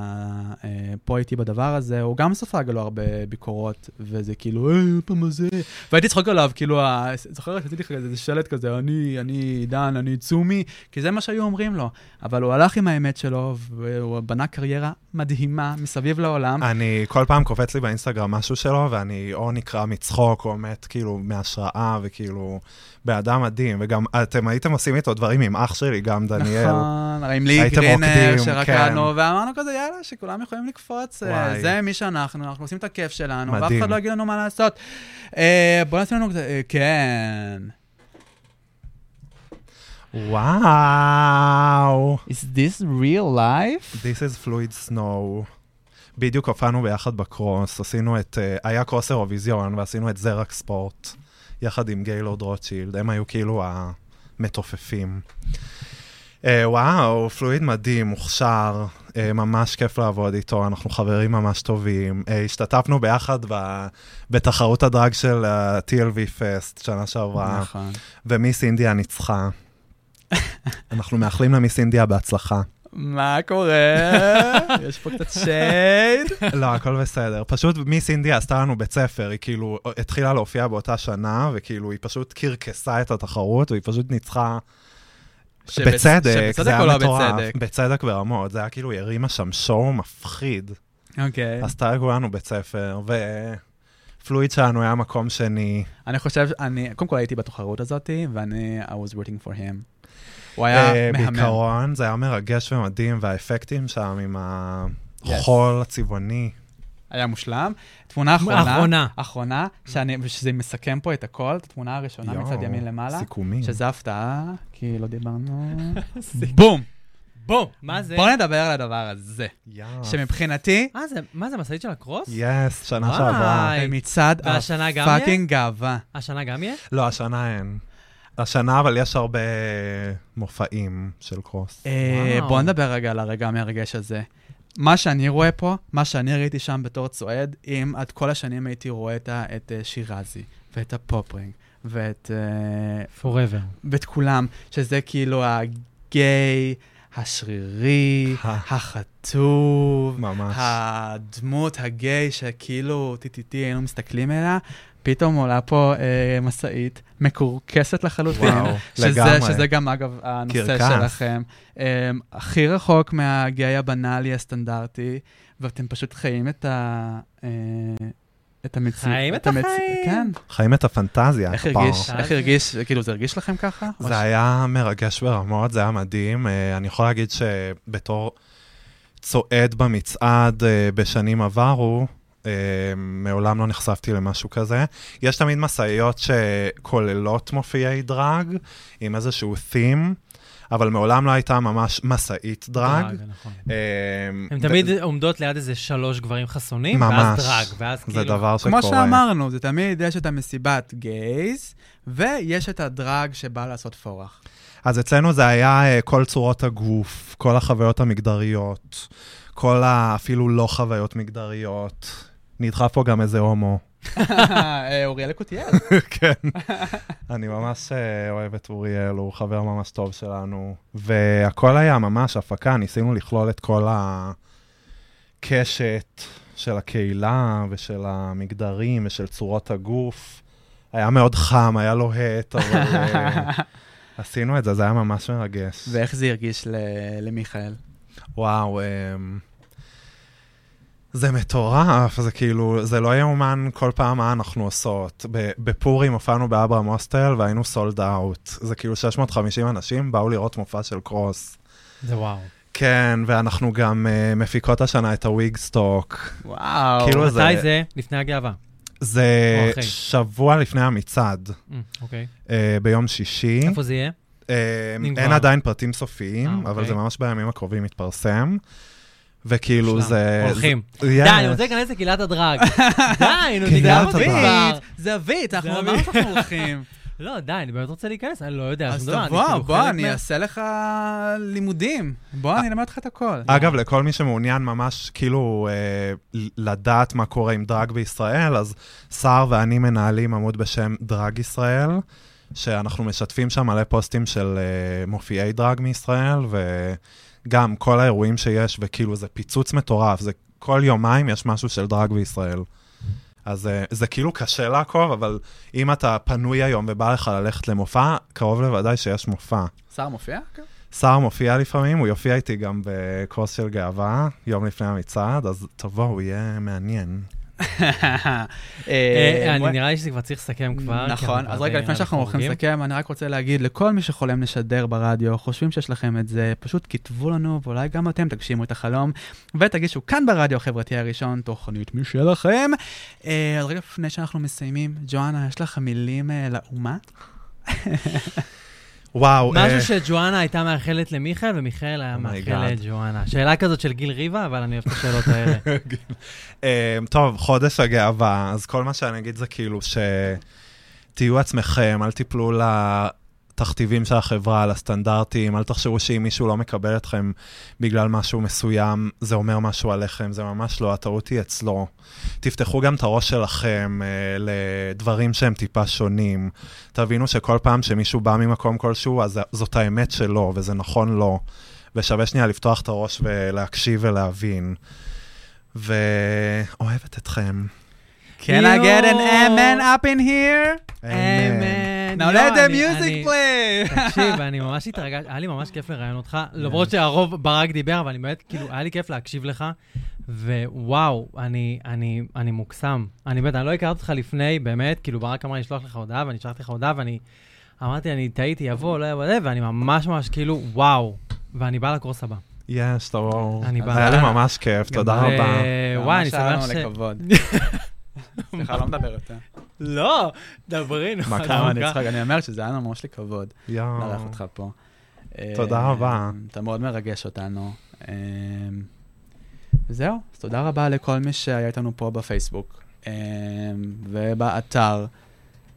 אה, פה איתי בדבר הזה, הוא גם ספג לו הרבה ביקורות, וזה כאילו, היי, פעם הזה. והייתי צחוק עליו, כאילו, ה- זוכר, עשיתי לך איזה שלט כזה, אני, אני עידן, אני צומי, כי זה מה שהיו אומרים לו. אבל הוא הלך עם האמת שלו, והוא בנה קריירה מדהימה מסביב לעולם. אני, כל פעם קופץ לי באינסטגרם משהו שלו, ואני או נקרע מצחוק, או מת כאילו מהשראה, וכאילו, בן אדם מדהים. וגם אתם הייתם עושים איתו דברים עם אח שלי, גם דניאל. נכון, הרי עם לי גרינר רוקדים, שרקדנו, ואמרנו כזה, יאללה, שכולם יכולים לקפוץ, אה, וואי. זה מי שאנחנו, אנחנו עושים את הכיף שלנו, ואף מדהים. אחד לא יגיד לנו מה לעשות. אה, בוא נעשה לנו כזה, אה, כן. וואו. Is this real life? This is fluid snow. בדיוק הופענו ביחד בקרוס, עשינו את, אה, היה קרוס אירוויזיון, ועשינו את זרק ספורט, יחד עם גיילורד רוטשילד, הם היו כאילו המתופפים. אה, וואו, פלואיד מדהים, מוכשר, אה, ממש כיף לעבוד איתו, אנחנו חברים ממש טובים. השתתפנו ביחד ב, בתחרות הדרג של ה-TLV פסט שנה שעברה, נכון. ומיס אינדיה ניצחה. אנחנו מאחלים למיס אינדיה בהצלחה. מה קורה? יש פה קצת שייד. לא, הכל בסדר. פשוט מיס אינדיה עשתה לנו בית ספר, היא כאילו התחילה להופיע באותה שנה, וכאילו היא פשוט קרקסה את התחרות, והיא פשוט ניצחה בצדק, שבצדק זה היה לא מטורף. בצדק? בצדק ברמות, זה היה כאילו, היא הרימה שם שואו מפחיד. אוקיי. עשתה לכולנו בית ספר, ופלואיד שלנו היה מקום שני. אני חושב, אני, קודם כל הייתי בתחרות הזאת, ואני, I was rooting for him. הוא היה אה, מהמם. בעיקרון, זה היה מרגש ומדהים, והאפקטים שם עם החול הצבעוני. היה מושלם. תמונה אחרונה. אחרונה. אחרונה, שאני, שזה מסכם פה את הכל, את התמונה הראשונה יואו, מצד ימין למעלה, סיכומים. שזה הפתעה, כי לא דיברנו. בום! בום! מה זה? בוא נדבר על הדבר הזה, יאו. שמבחינתי, מה זה? מה זה, משאית של הקרוס? יס, שנה וואי. שעברה. מצעד גם הפאקינג גאווה. השנה גם יהיה? לא, השנה אין. השנה, אבל יש הרבה מופעים של קרוס. אה. בוא נדבר רגע על הרגע המרגש הזה. מה שאני רואה פה, מה שאני ראיתי שם בתור צועד, אם עד כל השנים הייתי רואה את אה, שירזי, ואת הפופרינג, ואת... אה, forever. ואת כולם, שזה כאילו הגיי השרירי, החטוב, ממש. הדמות הגיי שכאילו טיטיטי היינו מסתכלים אליה, פתאום עולה פה אה, משאית מקורקסת לחלוטין. וואו, שזה, לגמרי. שזה גם אגב הנושא קרקס. שלכם. אה, הכי רחוק מהגיי הבנאלי הסטנדרטי, ואתם פשוט חיים את ה... אה, את המציאות. חיים את המצ- החיים. כן. חיים את הפנטזיה. איך. הרגיש, איך הרגיש, כאילו זה הרגיש לכם ככה? או ש- זה היה מרגש ברמות, זה היה מדהים. אה, אני יכול להגיד שבתור צועד במצעד אה, בשנים עברו, מעולם לא נחשפתי למשהו כזה. יש תמיד משאיות שכוללות מופיעי דרג, עם איזשהו theme, אבל מעולם לא הייתה ממש משאית דרג. נכון. אה, הן תמיד עומדות ליד איזה שלוש גברים חסונים. ואז דרג, ואז זה כאילו... דבר שקורה. כמו שאמרנו, זה תמיד יש את המסיבת גייז, ויש את הדרג שבא לעשות פורח. אז אצלנו זה היה אה, כל צורות הגוף, כל החוויות המגדריות, כל ה... אפילו לא חוויות מגדריות. נדחף פה גם איזה הומו. אה, אוריאל יקותיאל. כן. אני ממש אה, אוהב את אוריאל, הוא חבר ממש טוב שלנו. והכל היה ממש הפקה, ניסינו לכלול את כל הקשת של הקהילה ושל המגדרים ושל צורות הגוף. היה מאוד חם, היה לוהט, אבל אה, עשינו את זה, זה היה ממש מרגש. ואיך זה הרגיש למיכאל? וואו, אמ, זה מטורף, זה כאילו, זה לא יאומן כל פעם מה אנחנו עושות. בפורים הופענו באברהם הוסטל והיינו סולד אאוט. זה כאילו 650 אנשים באו לראות מופע של קרוס. זה וואו. כן, ואנחנו גם uh, מפיקות השנה את הוויג סטוק. וואו. כאילו זה- מתי זה? לפני הגאווה. זה. שבוע לפני המצעד, Mm, אוקיי. uh, ביום שישי. איפה זה יהיה? אם אין. עדיין פרטים אה, סופיים, אבל אוקיי. זה ממש בימים הקרובים מתפרסם. וכאילו. זה... הולכים. זה- די, אני. רוצה להיכנס לקהילת הדרג. די, נו, תיגע. אותי כבר. זווית, אנחנו. אמרנו שאנחנו הולכים. לא, די, אני באמת רוצה להיכנס, אני לא יודע. אז תבוא, כאילו בוא, אני אעשה לך לימודים. בוא, אני אלמד אותך את הכל. אגב, לכל מי שמעוניין ממש כאילו אה, לדעת מה קורה עם דרג בישראל, אז סער ואני מנהלים עמוד בשם דרג ישראל, שאנחנו משתפים שם מלא פוסטים של אה, מופיעי דרג מישראל, וגם כל האירועים שיש, וכאילו זה פיצוץ מטורף, זה כל יומיים יש משהו של דרג בישראל. אז אה, זה כאילו קשה לעקוב, אבל אם אתה פנוי היום ובא לך ללכת למופע, קרוב לוודאי שיש מופע. שר מופיע? סער מופיע לפעמים, הוא יופיע איתי גם בקורס של גאווה, יום לפני המצעד, אז תבואו, יהיה מעניין. אה, אני נראה לי שזה כבר צריך לסכם כבר. נכון, אז רגע, לפני שאנחנו הולכים. לסכם, אני רק רוצה להגיד לכל מי שחולם לשדר ברדיו, חושבים שיש לכם את זה, פשוט כתבו לנו, ואולי גם אתם תגשימו את החלום, ותגישו כאן ברדיו החברתי הראשון, תוכנית משלכם. אה, אז רגע לפני שאנחנו מסיימים, ג'ואנה, יש לך מילים אה, לאומה? וואו, אה, משהו שג'ואנה הייתה מאחלת למיכאל, ומיכאל היה Oh מאחל. לג'ואנה. שאלה כזאת של גיל ריבה, אבל אני אוהב את השאלות האלה. אה, טוב, חודש הגאווה, אז כל מה שאני אגיד זה כאילו שתהיו עצמכם, אל תיפלו לתכתיבים של החברה, לסטנדרטים, אל תחשבו שאם מישהו לא מקבל אתכם בגלל משהו מסוים, זה אומר משהו עליכם, זה ממש לא, הטעות היא אצלו. תפתחו גם את הראש שלכם אה, לדברים שהם טיפה שונים. תבינו שכל פעם שמישהו בא ממקום כלשהו, אז זאת האמת שלו, וזה נכון לו. ושווה שנייה לפתוח את הראש ולהקשיב ולהבין. ואוהבת אתכם. Can I get an amen up in here? אמן. Now let the music play! תקשיב, אני ממש התרגשתי, היה לי ממש כיף לראיין אותך, למרות שהרוב ברק דיבר, אבל אני באמת, כאילו, היה לי כיף להקשיב לך, ווואו, אני, אני, אני מוקסם. אני באמת, אני לא הכרתי אותך לפני, באמת, כאילו, ברק אמר לי לשלוח לך הודעה, ואני שלחתי לך הודעה, ואני אמרתי, אני טעיתי, יבוא, לא יבוא, ואני ממש ממש כאילו, וואו, ואני בא לקורס הבא. יש, תבואו. אני בא. היה לי ממש כיף, תודה ו- רבה. וואי, אני ממש היה שמח לנו ש... סליחה, לא מדבר יותר. לא, דברי, נו. מה לא, קרה? אני. צוחק, אני אומר שזה היה לנו ממש לכבוד יואו. לארח אותך פה. תודה אה, רבה. אתה מאוד מרגש אותנו. אה, זהו, אז תודה רבה לכל מי שהיה איתנו פה בפייסבוק אה, ובאתר.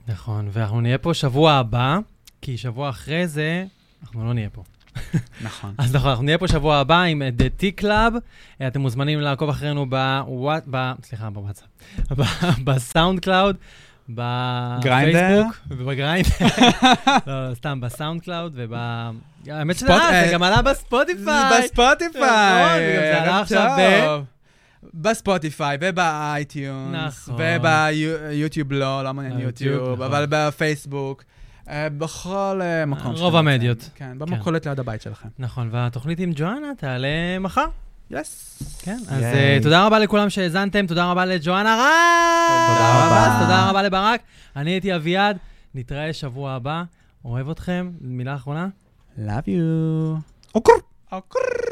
נכון, ואנחנו נהיה פה שבוע הבא, כי שבוע אחרי זה, אנחנו לא נהיה פה. נכון. אז נכון, אנחנו נהיה פה שבוע הבא עם The T Club. אה, אתם מוזמנים לעקוב אחרינו בוואט... ב... סליחה, בוואטסאפ. בסאונד קלאוד? בפייסבוק ובגריינדר. לא, לא, סתם, בסאונד קלאוד וב... האמת שזה ספוט- אה, אה, זה גם עלה בספוטיפיי. בספוטיפיי. נכון, זה עלה עכשיו ב-. בספוטיפיי ובאייטיונס, נכון. וביוטיוב לא, לא מעניין ביוטיוב, יוטיוב, נכון. אבל בפייסבוק, אה, בכל אה, מקום. רוב המדיות. נמצאים. כן, במכולת ליד הבית שלכם. נכון, והתוכנית עם ג'ואנה תעלה מחר. יס. כן, אז. אה, תודה רבה לכולם שהאזנתם, תודה רבה לג'ואנה רז! תודה רבה. תודה רבה לברק. אני הייתי אביעד, נתראה שבוע הבא. אוהב אתכם. מילה אחרונה? Love you. אוקר. I'm